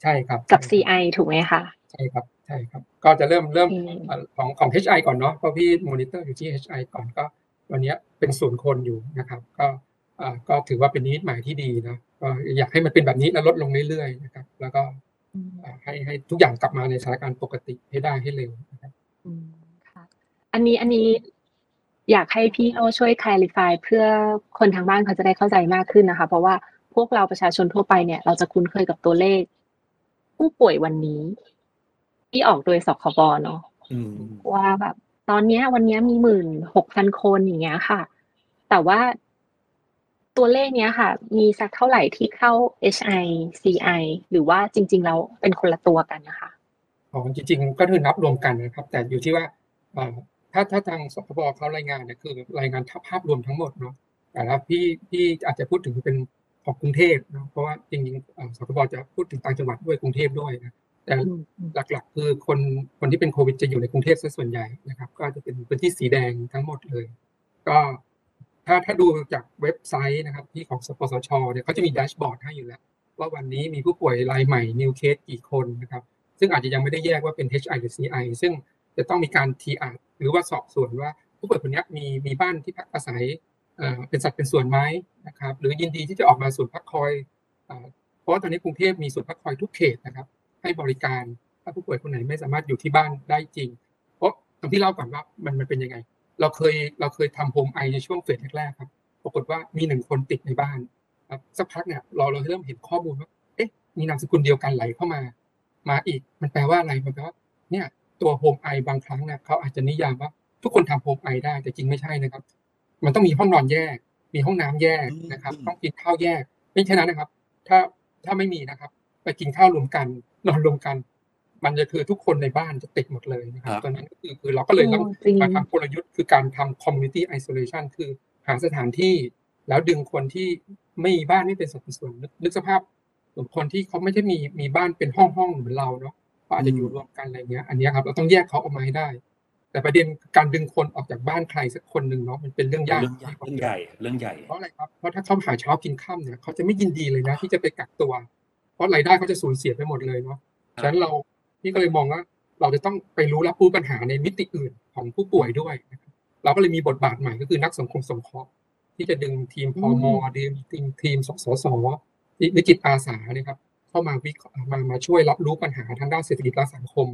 ใช่ครับ กับ CI ถูกไหมคะ ใช่ครับ ใช่ครับ ก็จะเริ่มเริ่มอืมเอ่อของของ HI ก่อนเนาะ เพราะพี่มอนิเตอร์อยู่ที่ HI ก่อนก็วันนี้เป็นศูนย์คนอยู่นะครับ ก็อ่าก็ถือว่าเป็นนิมิตหมายที่ดีนะก็อยากให้มันเป็นแบบนี้แล้วลดลงเรื่อยๆนะครับ แล้วก็อ่าให้ให้ทุกอย่างกลับมาในสถานการณ์ปกติให้ได้ให้เร็วนะครับอืมค่ะอันนี้อันนี้ อยากให้พี่โอช่วย clarify เพื่อคนทางบ้านเขาจะได้เข้าใจมากขึ้นนะคะ เพราะว่าพวกเราประชาชนทั่วไปเนี่ย เราจะคุ้นเคยกับตัวเลข ผู้ป่วยวันนี้ ที่ออกโดยสคบเนาะอืมว่าแบบ ตอนเนี้ยวันเนี้ยมีหมื่นหกพันคนอย่างเงี้ยค่ะ แต่ว่าตัวเลขเนี้ยค่ะ มีสักเท่าไหร่ที่เข้า HI CI หรือว่าจริง ๆ แล้วเป็นคนละตัวกันนะคะอ๋อจริง ๆ ก็คือนับรวมกันนะครับ แต่อยู่ที่ว่าเอ่อ ถ้าถ้าทางสคบเขารายงานเนี่ยคือรายงานภาพรวมทั้งหมดเนาะแต่ถ้าพี่พี่อาจจะพูดถึงเป็นของกรุงเทพเนาะเพราะว่าจริงๆเอ่อสคบจะพูดถึงต่างจังหวัดด้วยกรุงเทพด้วยนะแต่อืมอืมหลักๆ คือคนคนที่เป็นโควิดจะอยู่ในกรุงเทพซะส่วนใหญ่นะครับ ก็จะเป็นพื้นที่สีแดงทั้งหมดเลย ก็ถ้าถ้าดูจากเว็บไซต์นะครับที่ของสปสชเนี่ยเขาจะมีแดชบอร์ดให้อยู่แล้ว ว่าวันนี้มีผู้ป่วยรายใหม่ new case กี่คนนะครับ ซึ่งอาจจะยังไม่ได้แยกว่าเป็น HI หรือ CI ซึ่ง จะต้องมีการ TR หรือว่าสอบสวนว่า ผู้ป่วยคนนี้มีมีบ้านที่พักอาศัยเอ่อเป็นสัดเป็นส่วนไหมนะครับ หรือยินดีที่จะออกมาศูนพักคอยเอ่อเพราะตอนนี้กรุงเทพมีศูนพักคอยทุกเขตนะครับ ให้บริการถ้าผู้ป่วยคนไหนไม่สามารถอยู่ที่บ้านได้จริง เพราะตรงที่เล่าก่อนว่ามันมันเป็นยังไง เราเคยเราเคยทำโฮมไอในช่วงเฟสแรกๆครับปรากฏว่ามีหนึ่งคนติดในบ้านครับสักพักเนี่ยเราเราเริ่มเห็นข้อมูลว่าเอ๊ะมีนามสกุลเดียวกันไหลเข้ามา มาอีกมันแปลว่าอะไรมันแปลว่าเนี่ย ตัวโฮมไอบางครั้งเนี่ยเขาอาจจะนิยามว่าทุกคนทำโฮมไอได้แต่จริงไม่ใช่นะครับ มันต้องมีห้องนอนแยก มีห้องน้ำแยกนะครับอืมต้องกินข้าวแยก ไม่ใช่นั้นนะครับ ถ้าถ้าไม่มีนะครับ ไปกินข้าวรวมกัน นอนรวมกัน มันจะคือทุกคนในบ้านจะติดหมดเลยนะครับครับตอนนั้นก็คือคือเราก็เลยต้องโอ้จริงมาทำกลยุทธ์คือการทำ community isolation คือหาสถานที่ แล้วดึงคนที่ไม่มีบ้านไม่เป็นสัดเป็นส่วนนึกนึกสภาพคนที่เขาไม่ได้มีมีบ้านเป็นห้องห้องๆเหมือนเราเนาะ เขาอาจจะอยู่รวมกันอะไรเงี้ย อันเนี้ยครับเราต้องแยกเขาออกมาให้ได้ แต่ประเด็นการดึงคนออกจากบ้านใครสักคนหนึ่งเนาะมันเป็นเรื่องยากเรื่องใหญ่ เรื่องใหญ่เรื่องใหญ่เพราะอะไรครับเพราะถ้าเขาหาเช้ากินค่ำเนี่ยเขาจะไม่ยินดีเลยนะ ที่จะไปกักตัว เพราะรายได้เขาจะสูญเสียไปหมดเลยเนาะครับฉะนั้นเราพี่ก็เลยมองว่าเราจะต้องไปรู้รับรู้ปัญหาในมิติอื่นของผู้ป่วยด้วยนะครับเราก็เลยมีบทบาทใหม่ก็คือนักสังคมสงเคราะห์ที่จะดึงทีมพมดึงทีมทีมสสสที่วิจิตอาสาเนี่ยครับ เข้ามาวิเคราะห์มามาช่วยรับรู้ปัญหาทางด้านเศรษฐกิจและสังคม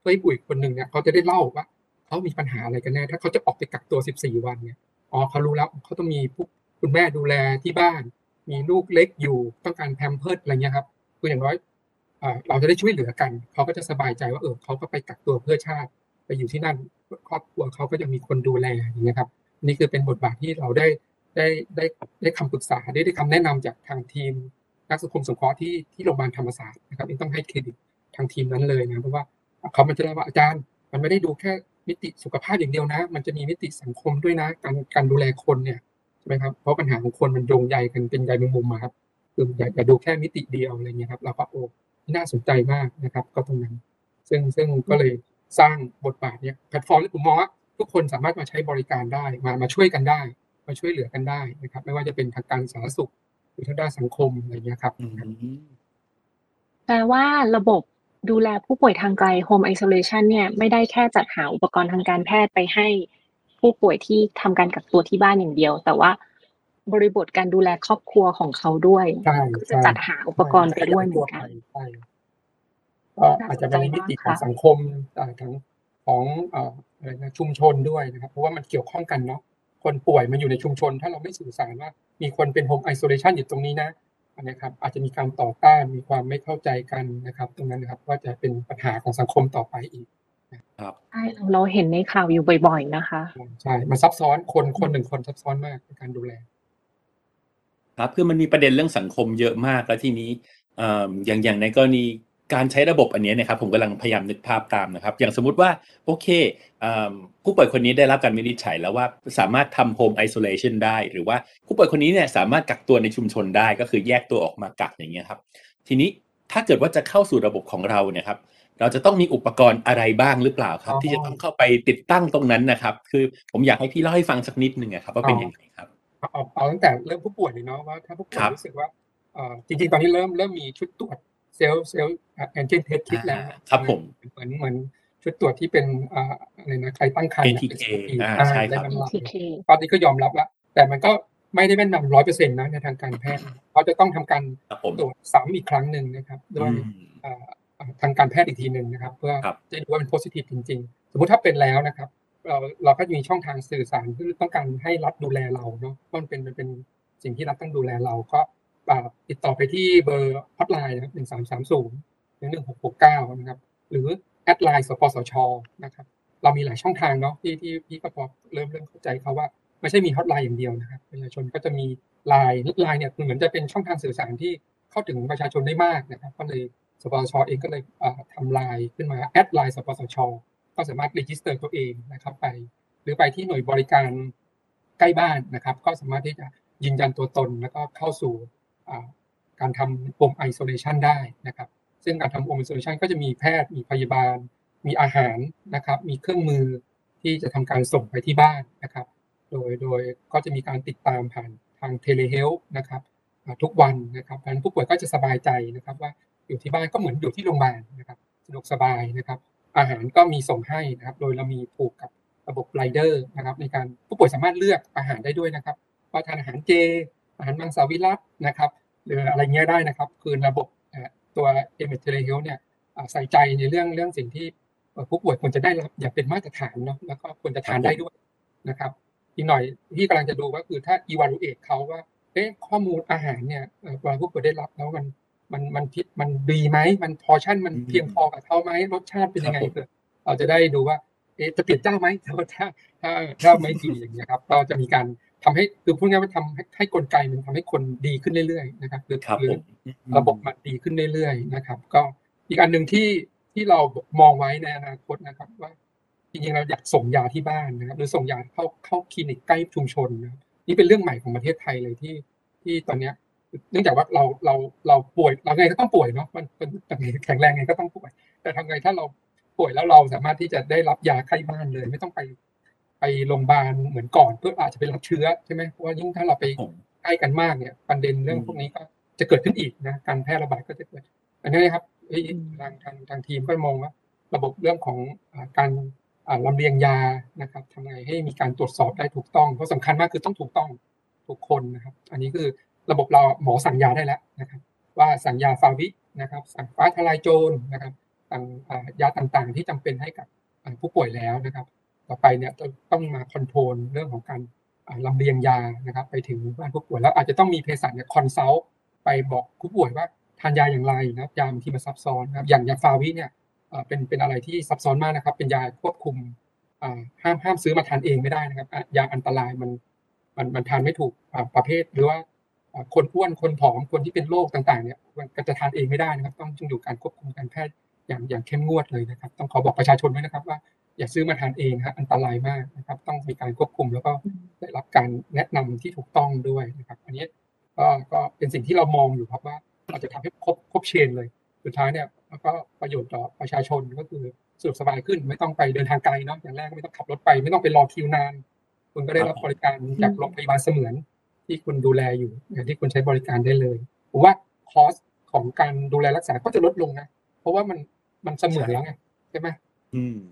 เพื่อให้ผู้ป่วยคนหนึ่งเนี่ยเขาจะได้เล่าว่าเขามีปัญหาอะไรกันแน่ถ้าเขาจะออกไปกักตัว 14 วันเนี่ยอ๋อเขารู้แล้วเขาต้องมีผู้คุณแม่ดูแลที่บ้าน มีลูกเล็กอยู่ต้องการแพมเพิร์ดอะไรเงี้ยครับคืออย่างน้อยเราจะได้ช่วยเหลือกัน เขาก็จะสบายใจว่าเออเขาก็ไปกักตัวเพื่อชาติไปอยู่ที่นั่นครอบครัวเขาก็จะมีคนดูแลอย่างเงี้ยครับนี่คือเป็นบทบาทที่เราได้ได้ได้ได้คำปรึกษาได้ได้คำแนะนำจากทางทีม นักสังคมสงเคราะห์ที่ที่โรงพยาบาลธรรมศาสตร์นะครับนี่ต้องให้เครดิตทางทีมนั้นเลยนะเพราะว่าเขามันจะได้ว่าอาจารย์ มันไม่ได้ดูแค่มิติสุขภาพอย่างเดียวนะ มันจะมีมิติสังคมด้วยนะ การการดูแลคนเนี่ยใช่ไหมครับเพราะปัญหาของคนมันโยงใยกันเป็นใยแมงมุมอะครับคืออย่าอย่าดูแค่มิติเดียวอะไรเงี้ยครับเราก็โอ้น่าสนใจมากนะครับ ก็ตรงนั้น ซึ่งซึ่งก็เลยสร้างบทบาทเนี้ยแพลตฟอร์มที่ผมมองว่าทุกคนสามารถมาใช้บริการได้มามาช่วยกันได้ มาช่วยเหลือกันได้นะครับ ไม่ว่าจะเป็นทางการสาธารณสุข รือทางด้านสังคมอะไรเงี้ยครับอืมแปลว่าระบบดูแลผู้ป่วยทางไกล Home Isolation เนี่ย ไม่ได้แค่จัดหาอุปกรณ์ทางการแพทย์ไปให้ผู้ป่วยที่ทำการกักตัวที่บ้านอย่างเดียว แต่ว่าบริบทการดูแลครอบครัวของเขาด้วยใช่ก็จะจัดหาอุปกรณ์ไปด้วยเหมือนกันใช่ก็อาจจะเป็นในมิติของสังคมอ่าทั้งของเอ่ออะไรนะชุมชนด้วยนะครับ เพราะว่ามันเกี่ยวข้องกันเนาะ คนป่วยมันอยู่ในชุมชน ถ้าเราไม่สื่อสารว่า มีคนเป็นโฮมไอโซเลชันอยู่ตรงนี้นะอันนี้ครับอาจจะมีการต่อต้านมีความไม่เข้าใจกันนะครับ ตรงนั้นนะครับก็จะเป็นปัญหาของสังคมต่อไปอีกใช่เราเราเห็นในข่าวอยู่บ่อย ๆ นะคะใช่มันซับซ้อนคนคนหนึ่งคนซับซ้อนมากในการดูแล ครับคือมันมีประเด็นเรื่องสังคมเยอะมากแล้วทีนี้เอ่ออย่างอย่างในกรณี การใช้ระบบอันเนี้ยนะครับผมกำลังพยายามนึกภาพตามนะครับ อย่างสมมุติว่าโอเคเอ่อผู้ป่วยคนนี้ได้รับการวินิจฉัยแล้วว่าสามารถทำ home isolation ได้ หรือว่าผู้ป่วยคนนี้เนี่ยสามารถกักตัวในชุมชนได้ก็คือแยกตัวออกมากักอย่างเงี้ยครับทีนี้ถ้าเกิดว่าจะเข้าสู่ระบบของเราเนี่ยครับเราจะต้องมีอุปกรณ์อะไรบ้างหรือเปล่าครับอ๋อที่จะต้องเข้าไปติดตั้งตรงนั้นนะครับ คือผมอยากให้พี่เล่าให้ฟังสักนิดหนึ่งอะครับว่าเป็นยังไงครับเอาเอาเอาตั้งแต่เริ่มผู้ป่วยเลยเนาะว่าถ้าผู้ป่วยครับรู้สึกว่าเอ่อจริงๆตอนนี้เริ่มเริ่มมีชุดตรวจ เซลล์เซลล์แอนเจนเทสคิดแล้วอ่าครับผมเหมือนเหมือนชุดตรวจที่เป็นอ่าอะไรนะใครตั้งครรภ์ ATK อ่าใช่ครับได้น้ำหนัก TK ตอนนี้ก็ยอมรับแล้วแต่มันก็ไม่ได้แม่นนำร้อยเปอร์เซ็นต์นะในทางการแพทย์เขาจะต้องทำการครับผมตรวจซ้ำอีกครั้งหนึ่งนะครับด้วยอืมอ่าอ่าทางการแพทย์อีกทีหนึ่งนะครับ เพื่อครับจะดูว่าเป็นโพซิทีฟจริง ๆ สมมุติถ้าเป็นแล้วนะครับ เราเราก็จะมีช่องทางสื่อสารที่ต้องการให้รัฐดูแลเราเนาะเพราะมันเป็นมันเป็นสิ่งที่รัฐต้องดูแลเราก็อ่า ติดต่อไปที่เบอร์ฮอตไลน์นะครับหนึ่งสามสามศูนย์หนึ่งหนึ่งหกหกเก้านะครับ หรือ add ไลน์สปสชนะครับ เรามีหลายช่องทางเนาะที่ที่พี่ก็พอเริ่มเริ่มเข้าใจเขาว่าไม่ใช่มีฮอตไลน์อย่างเดียวนะครับประชาชนก็จะมีไลน์ไลน์เนี่ยเหมือนจะเป็นช่องทางสื่อสารที่เข้าถึงประชาชนได้มากนะครับ ก็เลยสปสชเองก็เลยทำไลน์ขึ้นมา add ไลน์สปสชก็สามารถ register ตัวเองนะครับไป หรือไปที่หน่วยบริการใกล้บ้านนะครับ ก็สามารถที่จะยืนยันตัวตนแล้วก็เข้าสู่ การทำ home isolation ได้นะครับ ซึ่งการทำ home isolation ก็จะมีแพทย์มีพยาบาล มีอาหารนะครับ มีเครื่องมือที่จะทำการส่งไปที่บ้านนะครับ โดยโดยก็จะมีการติดตามผ่านทาง telehealth นะครับทุกวันนะครับเพราะนั้นผู้ป่วยก็จะสบายใจนะครับ ว่าอยู่ที่บ้านก็เหมือนอยู่ที่โรงพยาบาลนะครับสะดวกสบายนะครับ อาหารก็มีส่งให้นะครับ โดยเรามีผูกกับระบบไรเดอร์นะครับ ในการผู้ป่วยสามารถเลือกอาหารได้ด้วยนะครับว่าทานอาหารเจ อาหารมังสวิรัตนะครับหรืออะไรเงี้ยได้นะครับ คือระบบเอ่อตัว A-MED Telehealth เนี่ยอ่าใส่ใจในเรื่องเรื่องสิ่งที่เอ่อผู้ป่วยควรจะได้รับอย่างเป็นมาตรฐานเนาะแล้วก็ควรจะทานได้ด้วยนะครับ อีกหน่อยที่กำลังจะดูก็คือถ้า evaluate เขาว่าเอ๊ะข้อมูลอาหารเนี่ยเอ่อเวลาผู้ป่วยได้รับแล้วมันมันมันพิมันดีไหมมันพอชั่นมันอืมเพียงพอกับเขาไหมรสชาติเป็นยังไงครับผมเผื่อเราจะได้ดูว่าเอ๊ะจะเปลี่ยนเจ้าไหมถ้าถ้าถ้าถ้าไม่ดีอย่างเงี้ยครับก็จะมีการ ทำให้คือพูดง่ายๆว่าทำให้ให้กลไกมันทำให้คนดีขึ้นเรื่อยๆนะครับหรือครับหรืผอมระบบมันดีขึ้นเรื่อยๆนะครับ ก็อีกอันหนึ่งที่ที่เรามองไว้ในอนาคตนะครับว่าจริงๆเราอยากส่งยาที่บ้านนะครับ หรือส่งยาเข้าเข้าคลินิกใกล้ชุมชนนะครับนี่เป็นเรื่องใหม่ของประเทศไทยเลยที่ที่ตอนเนี้ยเนื่องจากว่าเราเราเราป่วยเราไงก็ต้องป่วยเนาะมันมันมันแข็งแรงไงก็ต้องป่วย แต่ทำไงถ้าเราป่วยแล้วเราสามารถที่จะได้รับยาใกล้บ้านเลย ไม่ต้องไป ไปโรงพยาบาลเหมือนก่อนเพื่ออาจจะไปรับเชื้อใช่ไหมเพราะว่ายิ่งถ้าเราไปผมใกล้กันมากเนี่ยประเด็นเรื่องอืมพวกนี้ก็จะเกิดขึ้นอีกนะการแพร่ระบาดก็จะเกิด อันนี้นะครับเอ้ยทางทางทางทีมก็มองว่า ระบบเรื่องของอ่าการอ่าลำเลียงยานะครับทำไงให้มีการตรวจสอบได้ถูกต้องเพราะสำคัญมากคือต้องถูกต้องทุกคนนะครับ อันนี้คือระบบเราหมอสั่งยาได้แล้วนะครับ ว่าสั่งยาฟาวินะครับ สั่งฟ้าทลายโจรนะครับสั่งอ่ายาต่างๆ ที่จำเป็นให้กับอ่าผู้ป่วยแล้วนะครับ ต่อไปเนี่ยต้องต้องมา control เรื่องของการลำเลียงยานะครับ ไปถึงบ้านผู้ป่วยแล้วอาจจะต้องมีเภสัชเนี่ย consult ไปบอกผู้ป่วยว่าทานยาอย่างไรนะครับยาบางทีมันซับซ้อนนะครับอย่างยาฟาวิเนี่ยเป็นเป็นอะไรที่ซับซ้อนมากนะครับ เป็นยาควบคุมห้ามห้ามซื้อมาทานเองไม่ได้นะครับยาอันตรายมันมันมันทานไม่ถูกประเภทหรือว่าคนอ้วนคนผอมคนที่เป็นโรคต่างๆเนี่ยมันจะทานเองไม่ได้นะครับ ต้องต้องอยู่การควบคุมการแพทย์ อย่างอย่างเข้มงวดเลยนะครับ ต้องขอบอกประชาชนไว้นะครับ ว่าอย่าซื้อมาทานเองฮะอันตรายมากนะครับ ต้องมีการควบคุมแล้วก็ได้รับการแนะนำที่ถูกต้องด้วยนะครับ อันนี้ก็ก็เป็นสิ่งที่เรามองอยู่ครับว่าเราจะทำให้ครบครบเชนเลย สุดท้ายเนี่ยแล้วก็ประโยชน์ต่อประชาชนก็คือสะดวกสบายขึ้นไม่ต้องไปเดินทางไกลเนาะอย่างแรกไม่ต้องขับรถไป ไม่ต้องไปรอคิวนาน คุณก็ได้รับบริการจากโรงพยาบาลเสมือน ที่คุณดูแลอยู่อย่างที่คุณใช้บริการได้เลยผมว่าคอสของการดูแลรักษาก็จะลดลงนะเพราะว่ามัน มันเสมือนแล้วไงใช่ไหม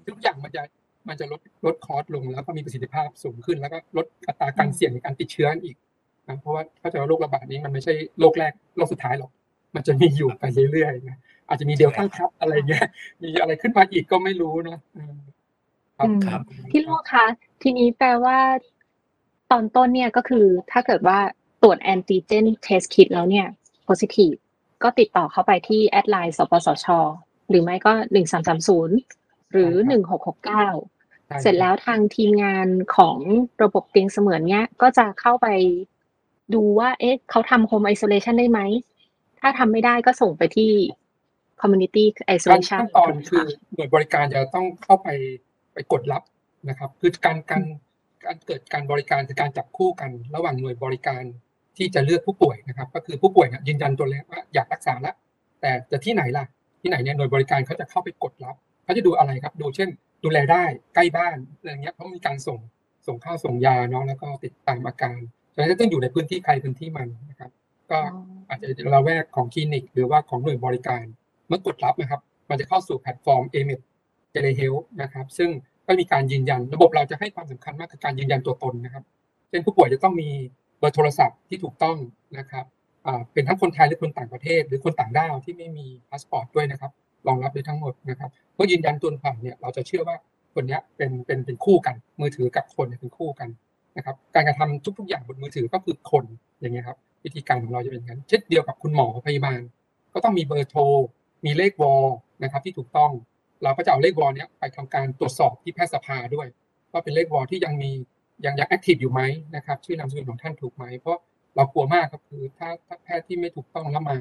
ทุกอย่างมันจะมันจะลดลดคอสลงแล้วก็มีประสิทธิภาพสูงขึ้น แล้วก็ลดอัตราการเสี่ยงในการติดเชื้ออีกนะเพราะว่าถ้าจะว่าโรคระบาดนี้มันไม่ใช่โรคแรกโรคสุดท้ายหรอก มันจะมีอยู่ไปเรื่อยๆนะอาจจะมีเดลต้าครับอะไรเงี้ย มีอะไรขึ้นมาอีกก็ไม่รู้นะครับครับพี่โลคะทีนี้แปลว่าตอนต้นเนี่ยก็คือถ้าเกิดว่าตรวจ antigen test kit แล้วเนี่ย positive ก็ติดต่อเข้าไปที่ add ไลน์สปสช หรือไม่ก็หนึ่งสามสามศูนย์หรือหนึ่งหกหกเก้าเสร็จแล้วทางทีมงานของระบบเตียงเสมือนเนี้ย ก็จะเข้าไปดูว่า เอ๊ะเขาทำ home isolation ได้ไหม ถ้าทำไม่ได้ก็ส่งไปที่ community isolation ขั้นตอนคือหน่วยบริการจะต้องเข้าไปไปกดรับนะครับ คือการการการเกิดการบริการคือการจับคู่กัน ระหว่างหน่วยบริการที่จะเลือกผู้ป่วยนะครับ ก็คือผู้ป่วยเนี่ยยืนยันตัวเลขว่าอยากรักษาแล้วแต่จะที่ไหนล่ะ ที่ไหนเนี่ยหน่วยบริการเขาจะเข้าไปกดรับเขาจะดูอะไรครับ ดูเช่น ดูแลได้ใกล้บ้านอะไรเงี้ยเขามีการส่งส่งข้าวส่งยาเนาะแล้วก็ติดตามอาการฉะนั้นต้องอยู่ในพื้นที่ใครพื้นที่มันนะครับ ก็อาจจะระแวกของคลินิก หรือว่าของหน่วยบริการ เมื่อกดรับนะครับ มันจะเข้าสู่แพลตฟอร์ม a m e d Telehealth นะครับ ซึ่งก็มีการยืนยันระบบเราจะให้ความสำคัญมากกับการยืนยันตัวตนนะครับ เช่นผู้ป่วยจะต้องมีเบอร์โทรศัพท์ที่ถูกต้องนะครับ เป็นทั้งคนไทยหรือคนต่างประเทศ หรือคนต่างด้าวที่ไม่มีพาสปอร์ตด้วยนะครับรองรับได้ทั้งหมดนะครับเมื่อยืนยันตัวผ่านเนี่ยเราจะเชื่อว่าคนนี้เป็นเป็นเป็นคู่กัน มือถือกับคนเป็นคู่กันนะครับการกระทำทุก ๆ อย่างบนมือถือก็คือคนอย่างเงี้ยครับวิธีการของเราจะเป็นอย่างนั้นเช่นเดียวกับคุณหมอพยาบาล ก็ต้องมีเบอร์โทร มีเลขวอลนะครับที่ถูกต้อง เราก็จะเอาเลขวอลเนี้ยไปทำการตรวจสอบที่แพทยสภาด้วยว่าเป็นเลขวอลที่ยังมียังยังแอคทีฟอยู่ไหมนะครับชื่อนามสกุลของท่านถูกไหมเพราะ เรากลัวมากครับคือถ้าถ้าแพทย์ที่ไม่ถูกต้องแล้วมา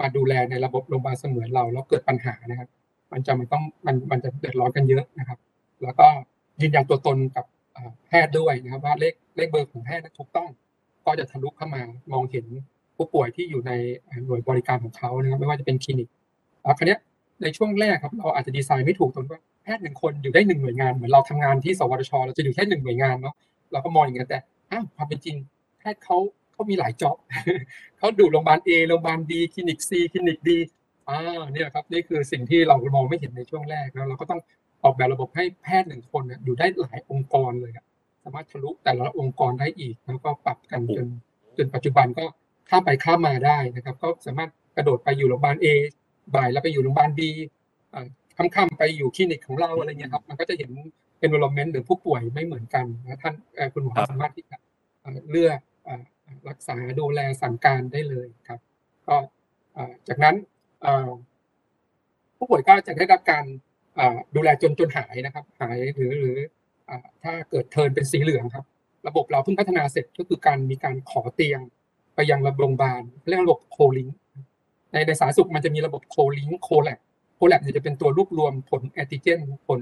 มาดูแลในระบบโรงพยาบาลเสมือนเราแล้วเกิดปัญหานะครับ มันจะมันต้องมันมันจะเดือดร้อนกันเยอะนะครับ แล้วก็ยืนยันตัวตนกับแพทย์ด้วยนะครับ ว่าเลขเลขเบอร์ของแพทย์ถูกต้อง ก็จะทะลุเข้ามามองเห็นผู้ป่วยที่อยู่ในหน่วยบริการของเขานะครับ ไม่ว่าจะเป็นคลินิกแล้วคราวนี้ในช่วงแรกครับเราอาจจะดีไซน์ไม่ถูกตรงว่าแพทย์หนึ่งคนอยู่ได้หนึ่งหน่วยงานเหมือนเราทำงานที่สวทช เราจะอยู่แค่หนึ่งหน่วยงานเนาะเราก็มองอย่างนั้นแต่อ้าวความเป็นจริงแพทย์เขา เขามีหลายจ็อบเขาดูโรงพยาบาลเอโรงพยาบาลดีคลินิกซีคลินิกดีอ่าเนี่ยครับนี่คือสิ่งที่เรามองไม่เห็นในช่วงแรกแล้วเราก็ต้องออกแบบระบบให้แพทย์หนึ่งคนอยู่ได้หลายองค์กรเลยครับสามารถทะลุแต่ละองค์กรได้อีก แล้วก็ปรับกันจนจนปัจจุบันก็ข้ามไปข้ามมาได้นะครับ ก็สามารถกระโดดไปอยู่โรงพยาบาลเอบ่ายแล้วไปอยู่โรงพยาบาลดีค่ำๆไปอยู่คลินิกของเราอะไรเงี้ยครับ มันก็จะเห็น environment หรือผู้ป่วยไม่เหมือนกันนะท่านคุณหมอสามารถที่จะเลือก รักษาดูแลสั่งการได้เลยครับ ก็จากนั้นผู้ป่วยก็จะได้รับการดูแลจนจนหายนะครับ หายหรือหรือถ้าเกิดเทินเป็นสีเหลืองครับ ระบบเราเพิ่งพัฒนาเสร็จก็คือการมีการขอเตียงไปยังระบบโรงพยาบาลเรียกระบบโคลิงในในสาธารณสุขมันจะมีระบบโคลิงโคแลบโคแลบจะเป็นตัวรวบรวมผลแอนติเจนผล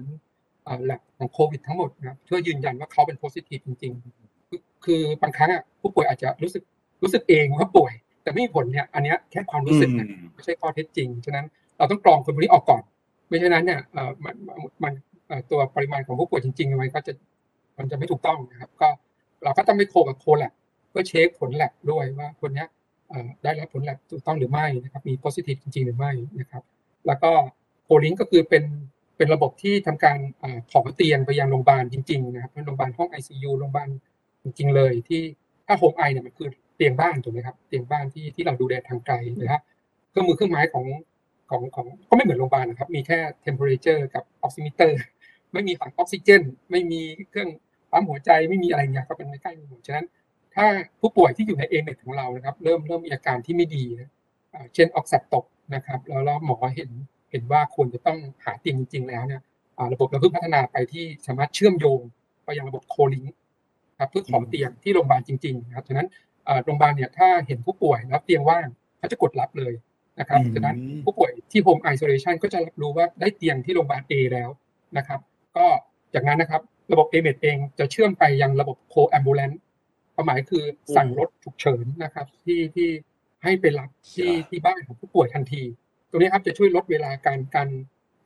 แลบของโควิดทั้งหมดนะครับเพื่อยืนยันว่าเขาเป็นโพซิทีฟจริง ๆ คือบางครั้งอะผู้ป่วยอาจจะรู้สึกรู้สึกเองว่าป่วย แต่ไม่มีผลเนี่ยอันนี้แค่ความรู้สึกนะไม่ใช่ข้อเท็จจริงฉะนั้นเราต้องกรองคนพวกนี้ออกก่อน ไม่เช่นนั้นเนี่ยมันมันตัวปริมาณของผู้ป่วยจริงๆมันก็จะมันจะไม่ถูกต้องนะครับ ก็เราก็ต้องไปโคกับโคแลบเพื่อเช็คผลแลบด้วยว่าคนนี้ได้รับผลแลบถูกต้องหรือไม่นะครับ มีโพซิทีฟจริง ๆ หรือไม่นะครับ แล้วก็โคลิงก็คือเป็นเป็นระบบที่ทำการขอเตียงไปยังโรงพยาบาลจริงๆนะครับโรงพยาบาลห้อง ICU โรงพยาบาล จริง ๆ เลยที่ถ้าโฮมไอเนี่ยมันคือเตียงบ้านถูกไหมครับเตียงบ้านที่ที่เราดูแลทางไกลนะฮะเครื่องมือเครื่องไม้ของของของก็ไม่เหมือนโรงพยาบาลนะครับ มีแค่ temperature กับ oximeter ไม่มีถังออกซิเจน ไม่มีเครื่องปั๊มหัวใจไม่มีอะไรเงี้ยก็เป็นไม่ใกล้หมดฉะนั้น ถ้าผู้ป่วยที่อยู่ในเอเมของเรานะครับ เริ่มเริ่มมีอาการที่ไม่ดีนะเช่นออกซิตกนะครับ แล้วแล้วหมอเห็นเห็นว่าควรจะต้องหาเตียงจริง ๆ แล้วเนี่ยระบบเราเพิ่งพัฒนาไปที่สามารถเชื่อมโยงไปยังระบบโคลิง ครับเพื่อขอเตียงที่โรงพยาบาลจริงๆนะครับฉะนั้นโรงพยาบาลเนี่ยถ้าเห็นผู้ป่วยแล้วเตียงว่างเขาจะกดรับเลยนะครับฉะนั้นผู้ป่วยที่โฮมไอโซเลชันก็จะรับรู้ว่าได้เตียงที่โรงพยาบาลเอแล้วนะครับ ก็จากนั้นนะครับระบบ A-MED เองจะเชื่อมไปยังระบบ call ambulance ความหมายคือสั่งรถฉุกเฉินนะครับที่ที่ให้ไปรับที่ที่บ้านของผู้ป่วยทันที ตรงนี้ครับจะช่วยลดเวลาการการ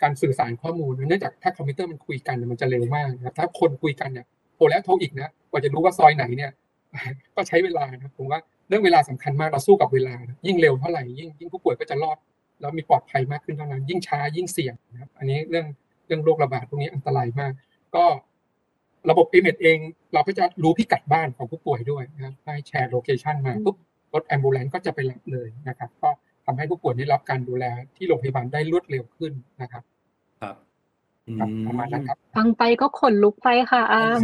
การสื่อสารข้อมูลเนื่องจากถ้าคอมพิวเตอร์มันคุยกันมันจะเร็วมากนะครับถ้าคนคุยกันเนี่ยโทรแล้วโทรอีกนะ กว่าจะรู้ว่าซอยไหนเนี่ย ก็ใช้เวลานะผมว่าเรื่องเวลาสำคัญมากเราสู้กับเวลา ยิ่งเร็วเท่าไหร่ยิ่งยิ่งผู้ป่วยก็จะรอดแล้วมีปลอดภัยมากขึ้นเท่านั้น ยิ่งช้ายิ่งเสี่ยงนะครับอันนี้เรื่องเรื่องโรคระบาดพวกนี้อันตรายมาก ก็ระบบ a เมเอง เราก็จะรู้พิกัดบ้านของผู้ป่วยด้วยนะครับให้แชร์โลเคชันมาปุ๊บรถแอมบูเลนก็จะไปรับเลยนะครับ ก็ทำให้ผู้ป่วยได้รับการดูแลที่โรงพยาบาลได้รวดเร็วขึ้นนะครับ ครับ ครับประมาณนั้นครับ ฟังไปก็ขนลุกไปค่ะอาม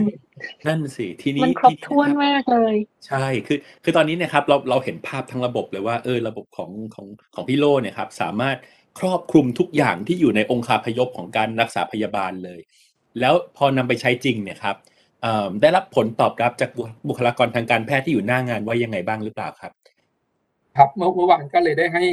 นั่นสิ ทีนี้มันครบทีถ้วนนะครับ มากเลย ใช่ คือ คือตอนนี้เนะครับ เรา เราเห็นภาพทั้งระบบเลยว่า เออ ระบบของ ของ ของพี่โลเนี่ยครับ สามารถครอบคลุมทุกอย่างที่อยู่ในองค์คาพยพของการรักษาพยาบาลเลย แล้วพอนำไปใช้จริงเนี่ยครับเอ่อได้รับผลตอบรับจากบุบุคลากรทางการแพทย์ที่อยู่หน้างานว่ายังไงบ้างหรือเปล่าครับ ครับเมื่อเมื่อวานก็เลยได้ให้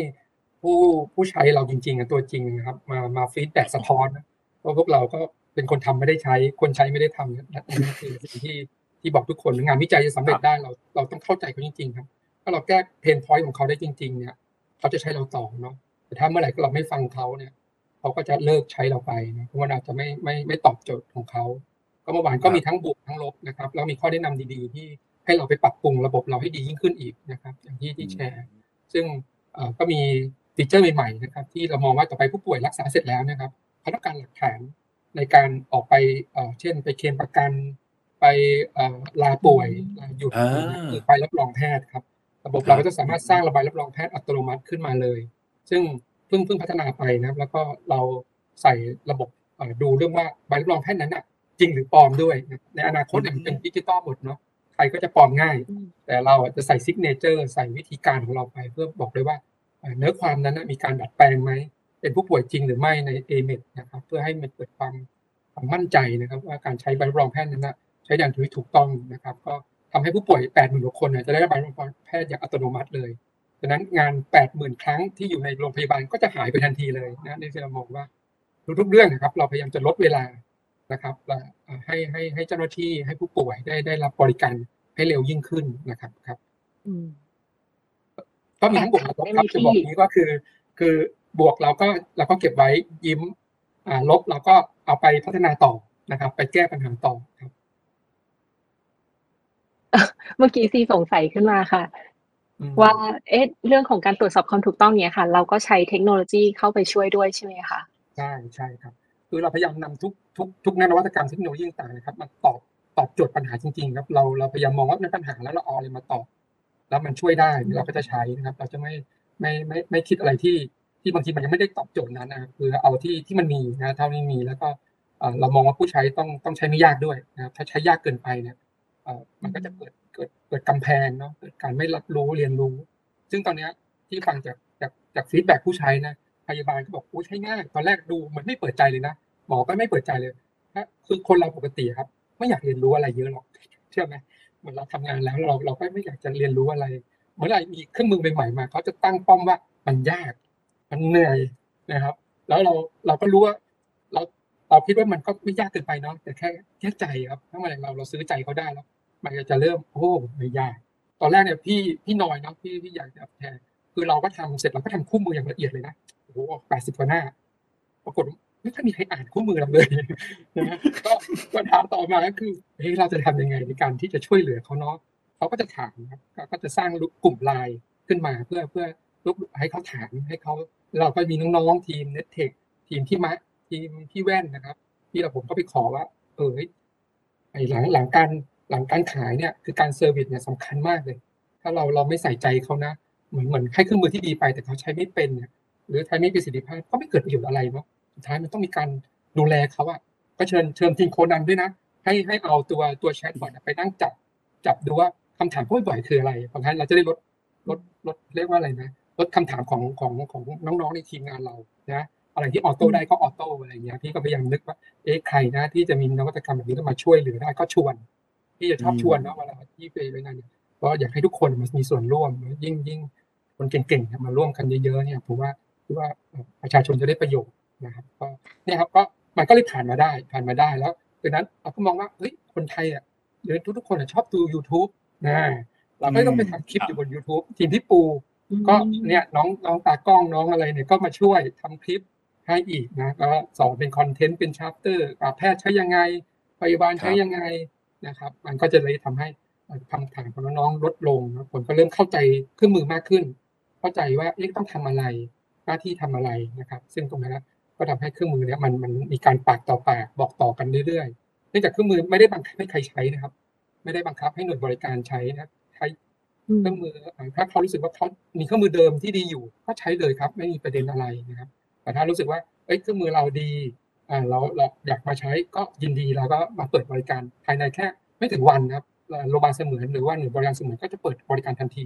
ผู้ผู้ใช้เราจริงๆอะตัวจริงนะครับ มามา feedback สะท้อนนะ ว่าพวกเราก็เป็นคนทำไม่ได้ใช้ คนใช้ไม่ได้ทำนะอันนี้คือสิ่งที่ที่บอกทุกคนงานวิจัยจะสำเร็จได้เราเราต้องเข้าใจเขาจริง ๆ ครับ ถ้าเราแก้ pain point ของเขาได้จริง ๆ เนี่ยเขาจะใช้เราต่อเนาะแต่ถ้าเมื่อไหร่เราไม่ฟังเขาเนี่ยเขาก็จะเลิกใช้เราไปนะเพราะว่าอาจจะไม่ไม่ไม่ตอบโจทย์ของเขาก็เมื่อวานก็มีทั้งบวกทั้งลบนะครับแล้วมีข้อแนะนำดีๆ ที่ให้เราไปปรับปรุงระบบเราให้ดียิ่งขึ้นอีกนะครับ อย่างที่ที่แชร์ ซึ่งเอ่อก็มี feature ใหม่ๆนะครับ ที่เรามองว่าต่อไปผู้ป่วยรักษาเสร็จแล้วนะครับ เขาต้องการหลักฐานในการออกไปเอ่อเช่น ไปเคลมประกัน ไปเอ่อลาป่วยลาหยุดอ่าหรือใบรับรองแพทย์ครับ ระบบเราก็จะสามารถสร้างระบายรับรองแพทย์อัตโนมัติขึ้นมาเลย ซึ่งเพิ่งเพิ่งพัฒนาไปนะครับ แล้วก็เราใส่ระบบเอ่อดูเรื่องว่าใบรับรองแพทย์นั้นน่ะจริงหรือปลอมด้วยนะในอนาคตเนี่ยมันเป็นดิจิตอลหมดเนาะใครก็จะปลอมง่าย แต่เราอะจะใส่ signature ใส่วิธีการของเราไปเพื่อบอกเลยว่าเอ่อเนื้อความนั้นนะมีการดัดแปลงไหม เป็นผู้ป่วยจริงหรือไม่ใน a m e d นะครับเพื่อให้มันเกิดความความมั่นใจนะครับ ว่าการใช้ใบรับรองแพทย์นั้นนะใช้อย่างถูกต้องนะครับ ก็ทำให้ผู้ป่วย8 0,000กว่าคนเนี่ยจะได้รับใบรับรองแพทย์อย่างอัตโนมัติเลยดังนั้นงาน 80,000 ครั้งที่อยู่ในโรงพยาบาลก็จะหายไปทันทีเลยนะนี่คือเรามองว่าทุกๆเรื่องนะครับ เราพยายามจะลดเวลานะครับและเอ่อให้ให้ให้เจ้าหน้าที่ให้ผู้ป่วยได้ได้รับบริการให้เร็วยิ่งขึ้นนะครับครับอืมก็มีทั้งบวกและลบครับได้จะไหมบอกพี่นี้ก็คือ คือ บวกเราก็เราก็เก็บไว้ยิ้มอ่าลบเราก็เอาไปพัฒนาต่อนะครับ ไปแก้ปัญหาต่อครับ เมื่อกี้ซีสงสัยขึ้นมาค่ะอืมว่าเอ๊ะเรื่องของการตรวจสอบความถูกต้องเนี้ยค่ะ เราก็ใช้เทคโนโลยีเข้าไปช่วยด้วยใช่ไหมคะใช่ใช่ครับ คือเราพยายามนำทุกทุกทุกนวัตกรรมเทคโนโลยีต่างๆนะครับมาตอบตอบโจทย์ปัญหาจริงๆครับเราเราพยายามมองว่าเป็นปัญหาแล้วเราเอาอะไรมาตอบ แล้วมันช่วยได้เราก็จะใช้นะครับ เราจะไม่ไม่ไม่ไม่คิดอะไรที่ ที่บางทีมันยังไม่ได้ตอบโจทย์นั้นนะครับคือเอาที่ที่มันมีนะเท่านี้มีแล้วก็เรามองว่าผู้ใช้ต้องต้องใช้ไม่ยากด้วยนะครับถ้าใช้ยากเกินไปเนี่ยมันก็จะเกิดเกิดเกิดกำแพงเนาะเกิดการไม่รับรู้เรียนรู้ ซึ่งตอนนี้ที่ฟังจากจากจากฟีดแบ็ผู้ใช้นะพยาบาลก็บอกโอ้ใช้ง่ายตอนแรกดูมือนไม่เปิดใจเลยนะหมอก็ไม่เปิดใจเลยนะคือคนเราปกติครับ ไม่อยากเรียนรู้อะไรเยอะหรอกเชื่อไหมเหมือนเราทำงานแล้วเราเราก็ไม่อยากจะเรียนรู้อะไร เมื่อไรมีเครื่องมือใหม่ๆมาเขาจะตั้งป้อมว่ามันยาก มันเหนื่อยนะครับ แล้วเราเราก็รู้ว่าเราเราคิดว่ามันก็ไม่ยากเกินไปเนาะแต่แค่แค่ใจครับถ้ามื่อไหร่เราเราซื้อใจเขาได้แล้วมันก็จะเริ่มโอ้ไม่ยากตอนแรกเนี่ยพี่พี่น้อยเนาะพี่พี่อยากจะแชร์คือเราก็ทำเสร็จเราก็ทำคู่มืออย่างละเอียดเลยนะโอ้โหแปดสิบกว่าหน้า ปรากฏไม่ค่อยมีใครอ่านคู่มือเราเลยนะก็ปัญหาต่อมาก็คือเฮ้ยเราจะทำยังไงในการที่จะช่วยเหลือเขาเนาะเขาก็จะถามครับก็จะสร้างกลุ่มไลน์ขึ้นมาเพื่อเพื่อ ให้เขาถามให้เขาเราก็มีน้องๆทีม NECTEC ทีมที่มะทีมที่แว่นนะครับ ที่เราผมก็ไปขอว่า เออไอหลังหลังการหลังการขายเนี่ยคือการ service เนี่ยสำคัญมากเลย ถ้าเราเราไม่ใส่ใจเขานะเหมือนเหมือนให้เครื่องมือที่ดีไปแต่เขาใช้ไม่เป็นเนี่ยหรือใช้ไม่ประสิทธิภาพก็ไม่เกิดประโยชน์อะไรเนาะสุดท้ายมันต้องมีการดูแลเขาอะก็เชิญเชิญทีมโคนันด้วยนะ ให้ให้เอาตัวตัว chatbot ไปนั่งจับจับดูว่าคำถามพบบ่อยคืออะไรเพราะงั้นเราจะได้ลดลดลดเรียกว่าอะไรนะ ลดคำถามของของของน้องๆในทีมงานเรานะอะไรที่ auto ได้ก็ auto อะไรเงี้ยพี่ก็พยายามนึกว่าเอ๊ะใครนะที่จะมีนวัตกรรมแบบนี้แล้วมาช่วยเหลือได้ก็ชวนที่จะชอบชวนเนาะเวลาที่ไปไปงานเนี่ยก็อยากให้ทุกคนมันมีส่วนร่วมยิ่งยิ่งคนเก่งๆมาร่วมกันเยอะๆเนี่ยผมว่าคิดว่าประชาชนจะได้ประโยชน์นะครับก็เนี่ยครับก็มันก็เลยผ่านมาได้ผ่านมาได้แล้วดังนั้นเราก็มองว่าเฮ้ยคนไทยอะหรือทุกๆคนชอบดู YouTube นะเราก็ต้องไปทำคลิปอยู่บน YouTube ทีมที่ปู ก็เนี่ยน้องน้องตากล้องน้องอะไรเนี่ยก็มาช่วยทำคลิปให้อีกนะก็สอนเป็นคอนเทนต์เป็นชาร์เตอร์แพทย์ใช้ยังไงพยาบาลใช้ยังไงนะครับ มันก็จะเลยทำให้คำถามของน้องๆลดลงนะผมก็เริ่มเข้าใจเครื่องมือมากขึ้น เข้าใจว่าเอ๊ะต้องทำอะไรหน้าที่ทำอะไรนะครับ ซึ่งตรงนั้นก็ทำให้เครื่องมือเนี้ยมันมันมีการปากต่อปากบอกต่อกันเรื่อยๆเนื่องจากเครื่องมือไม่ได้บังคับให้ใครใช้นะครับ ไม่ได้บังคับให้หน่วยบริการใช้นะใช้ เครื่องมือถ้าเขารู้สึกว่าเขามีเครื่องมือเดิมที่ดีอยู่ ก็ใช้เลยครับ ไม่มีประเด็นอะไรนะครับ แต่ถ้ารู้สึกว่าเอ้ยเครื่องมือเราดีอ่าเราเราอยากมาใช้ก็ยินดีเราก็มาเปิดบริการภายในแค่ไม่ถึงวันนะครับโรงพยาบาลเสมือนหรือว่าหน่วยบริการเสมือนก็จะเปิดบริการทันที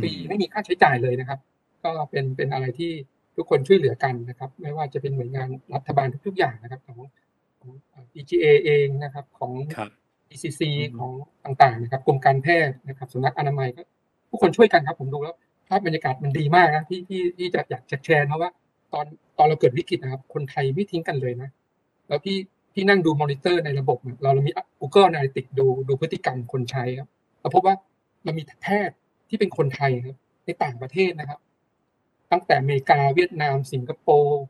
ฟรีไม่มีค่าใช้จ่ายเลยนะครับ ก็เป็นเป็นอะไรที่ทุกคนช่วยเหลือกันนะครับ ไม่ว่าจะเป็นหน่วยงานรัฐบาลทุกๆอย่างนะครับของของ EGA เองนะครับของ ECC ของต่างๆนะครับกรมการแพทย์นะครับสำนักอนามัยก็ทุกคนช่วยกันครับ ผมดูแล้วภาพบรรยากาศมันดีมากนะที่ที่ที่จะอยากจะแชร์เพราะว่า ตอนตอนเราเกิดวิกฤตนะครับ คนไทยไม่ทิ้งกันเลยนะ แล้วพี่พี่นั่งดูมอนิเตอร์ในระบบเราเรามี Google Analytics ดูดูพฤติกรรมคนใช้ครับเราพบว่าเรามีแพทย์ที่เป็นคนไทยครับ ในต่างประเทศนะครับ ตั้งแต่อเมริกาเวียดนาม สิงคโปร์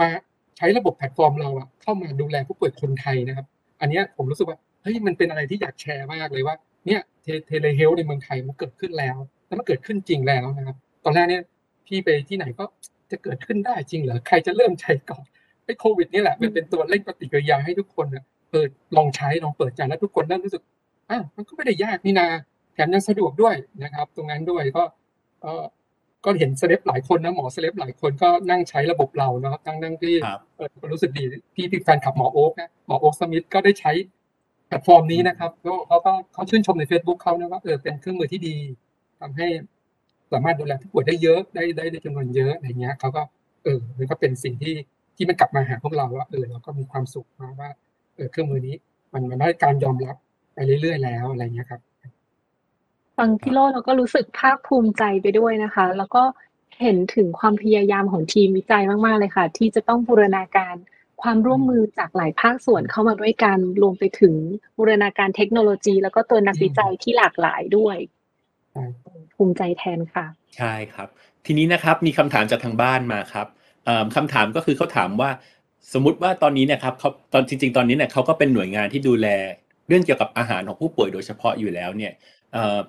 มาใช้ระบบแพลตฟอร์มเราอะเข้ามาดูแลผู้ป่วยคนไทยนะครับ อันนี้ผมรู้สึกว่า เฮ้ยมันเป็นอะไรที่อยากแชร์มากเลยว่าเนี่ย telehealth ในเมืองไทยมันเกิดขึ้นแล้ว แล้วมันเกิดขึ้นจริงแล้วนะครับ ตอนแรกเนี่ยพี่ไปที่ไหนก็จะเกิดขึ้นได้จริงเหรอใครจะเริ่มใช้ก่อนไอ้โควิดนี่แหละมันเป็นตัวเร่งปฏิกิริยาให้ทุกคนเปิดลองใช้ลองเปิดใจแล้วทุกคนเริ่มรู้สึกอะมันก็ไม่ได้ยากนี่นาแถมยังสะดวกด้วยนะครับ ตรงนั้นด้วยก็เออก็เห็นเซเลบหลายคนนะหมอเซเลบหลายคนก็นั่งใช้ระบบเรานะครับนั่งนั่งที่เออรู้สึกดีพี่พี่แฟนคลับหมอโอ๊กนะหมอโอ๊กสมิธก็ได้ใช้ แพลตฟอร์มนี้นะครับเขาก็เขาชื่นชมใน Facebook เขานะว่าเออเป็นเครื่องมือที่ดีทำให้สามารถดูแลผู้ป่วยได้เยอะได้ได้ได้จำนวนเยอะอะไรเงี้ยเขาก็เออมันก็เป็นสิ่งที่ที่มันกลับมาหาพวกเราว่าเออเราก็มีความสุขมาว่าเออเครื่องมือนี้ มันมันได้การยอมรับไปเรื่อยๆแล้วอะไรเงี้ยครับฟังพี่โลเราก็รู้สึกภาคภูมิใจไปด้วยนะคะ แล้วก็เห็นถึงความพยายามของทีมวิจัยมาก ๆ เลยค่ะ ที่จะต้องบูรณาการ ความร่วมมือจากหลายภาคส่วนเข้ามาด้วยกันรวมไปถึงบูรณาการเทคโนโลยี แล้วก็ตัวนักวิจัยที่หลากหลายด้วยภูมิใจแทนค่ะ ใช่ครับ ทีนี้นะครับมีคำถามจากทางบ้านมาครับคำถามก็คือเขาถามว่าสมมติว่าตอนนี้นะครับเขาตอนจริง ๆ ตอนนี้เนี่ยเขาก็เป็นหน่วยงานที่ดูแล เรื่องเกี่ยวกับอาหารของผู้ป่วยโดยเฉพาะอยู่แล้วเนี่ย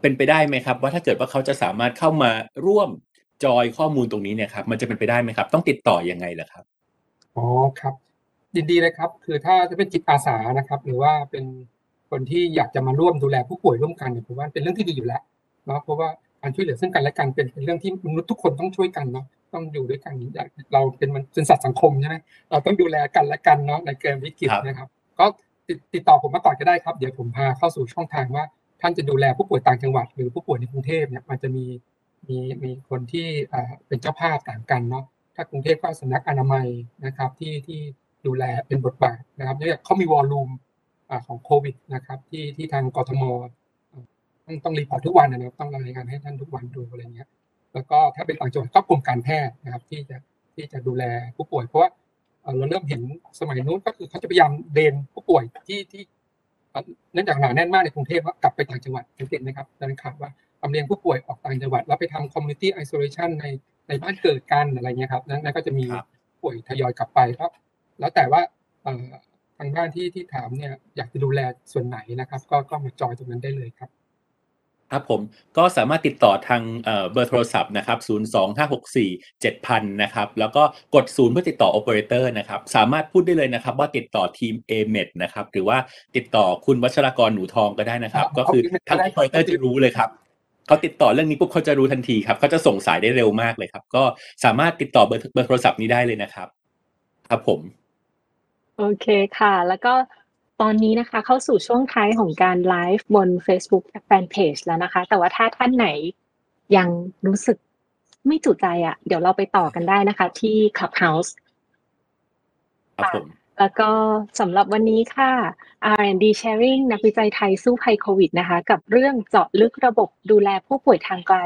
เป็นไปได้ไหมครับ ว่าถ้าเกิดว่าเขาจะสามารถเข้ามาร่วมจอยข้อมูลตรงนี้เนี่ยครับมันจะเป็นไปได้ไหมครับ ต้องติดต่อยังไงล่ะครับอ๋อครับ ยินดีเลยครับ คือถ้าจะเป็นจิตอาสานะครับ หรือว่าเป็นคนที่อยากจะมาร่วมดูแลผู้ป่วยร่วมกันเนี่ยผมว่าเป็นเรื่องที่ดีอยู่แล้วเนาะเพราะว่าการช่วยเหลือซึ่งกันและกันเป็นเป็นเรื่องที่มนุษย์ทุกคนต้องช่วยกันเนาะต้องอยู่ด้วยกันเราเป็นมันเป็นสัตว์สังคมใช่ไหมเราต้องดูแลกันและกันเนาะในเกมวิกฤตนะครับ ก็ติดติดต่อผมมาก่อนก็ได้ครับเดี๋ยวผมพาเข้าสู่ช่องทางว่า ท่านจะดูแลผู้ป่วยต่างจังหวัด หรือผู้ป่วยในกรุงเทพเนี่ยมันจะมีมีมีคนที่เป็นเจ้าภาพต่างกันเนาะถ้ากรุงเทพก็สำนักอนามัยนะครับที่ที่ ดูแลเป็นบทบาทนะครับเนื่องจากเขามี volume ของโควิดนะครับที่ที่ทางกทมต้องต้อง report ทุกวันนะครับต้องรายงานให้ท่านทุกวันดูอะไรเงี้ยแล้วก็ถ้าเป็นต่างจังหวัดก็กรมการแพทย์นะครับที่จะที่จะดูแลผู้ป่วย เพราะว่าเราเริ่มเห็นสมัยนู้นก็คือเขาจะพยายาม drain ผู้ป่วยที่ที่เนื่องจากหนาแน่นมากในกรุงเทพว่ากลับไปต่างจังหวัดเห็นไหมครับดังนั้นข่าวว่าลำเลียงผู้ป่วยออกต่างจังหวัด แล้วไปทำ community isolation ในในบ้านเกิดกันอะไรเงี้ยครับนั้นก็จะมีป่วยทยอยกลับไปเพราะ แล้วแต่ว่าทางบ้านที่ที่ถามเนี่ยอยากจะดูแลส่วนไหนนะครับ ก็ก็มาจอยตรงนั้นได้เลยครับครับผมก็สามารถติดต่อทางเบอร์โทรศัพท์นะครับ02564 7000นะครับแล้วก็กดศูนย์เพื่อติดต่อโอเปอเรเตอร์นะครับสามารถพูดได้เลยนะครับ ว่าติดต่อทีม a m e d นะครับหรือว่าติดต่อคุณวัชรกรหนูทองก็ได้นะครับ ก็คือทางโอเปอเรเตอร์จะรู้เลยครับเขาติดต่อเรื่องนี้ปุ๊บเขาจะรู้ทันทีครับเขาจะส่งสายได้เร็วมากเลยครับ ก็สามารถติดต่อเบอร์เบอร์โทรศัพท์นี้ได้เลยนะครับ ครับผม โอเคค่ะ แล้วก็ตอนนี้นะคะเข้าสู่ช่วงท้ายของการไลฟ์บน Facebook แฟนเพจแล้วนะคะ แต่ว่าถ้าท่านไหนยังรู้สึกไม่จุใจอะ่ะ เดี๋ยวเราไปต่อกันได้นะคะ ที่ Clubhouse ครับผมแล้วก็สำหรับวันนี้ค่ะ R&D Sharing นักวิจัยไทยสู้ภัยโควิดนะคะ กับเรื่องเจาะลึกระบบดูแลผู้ป่วยทางไกล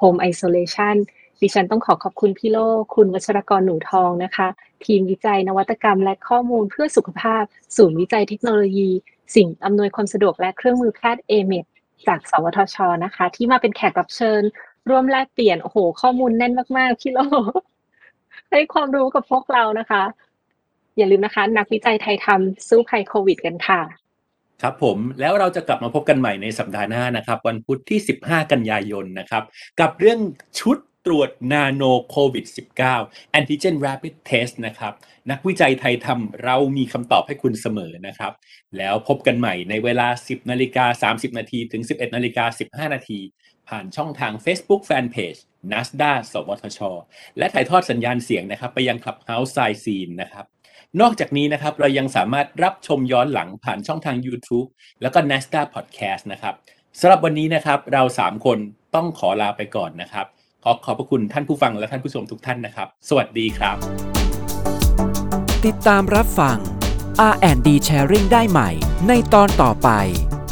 Home Isolation ดิฉันต้องขอขอบคุณพี่โลคุณวัชรกรหนูทองนะคะ ทีมวิจัยนวัตกรรมและข้อมูลเพื่อสุขภาพ ศูนย์วิจัยเทคโนโลยี สิ่งอำนวยความสะดวกและเครื่องมือแพทย์เอเมดจากสวทชนะคะ ที่มาเป็นแขกรับเชิญ ร่วมแลกเปลี่ยนโอ้โห ข้อมูลแน่นมากๆพี่โลให้ความรู้กับพวกเรานะคะ อย่าลืมนะคะ นักวิจัยไทยทำสู้ภัยโควิดกันค่ะครับผมแล้วเราจะกลับมาพบกันใหม่ในสัปดาห์หน้านะครับ วันพุธที่ 15 กันยายนนะครับ กับเรื่องชุด ตรวจนาโนโควิด -19 Antigen Rapid Test นะครับ นักวิจัยไทยทำเรามีคำตอบให้คุณเสมอนะครับ แล้วพบกันใหม่ในเวลา 10นาฬิกา30 นาทีถึง 11นาฬิกา15 นาที ผ่านช่องทาง Facebook Fanpage NASDA สวทช และถ่ายทอดสัญญาณเสียงนะครับ ไปยัง Clubhouse s i z e n นะครับ นอกจากนี้นะครับ เรายังสามารถรับชมย้อนหลังผ่านช่องทาง YouTube แล้วก็ NASDA Podcast นะครับสำหรับวันนี้นะครับเรา 3 คนต้องขอลาไปก่อนนะครับ ขอขอบพระคุณท่านผู้ฟังและท่านผู้ชมทุกท่านนะครับ สวัสดีครับ ติดตามรับฟัง R&D Sharing ได้ใหม่ ในตอนต่อไป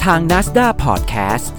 ทาง NASDA Podcast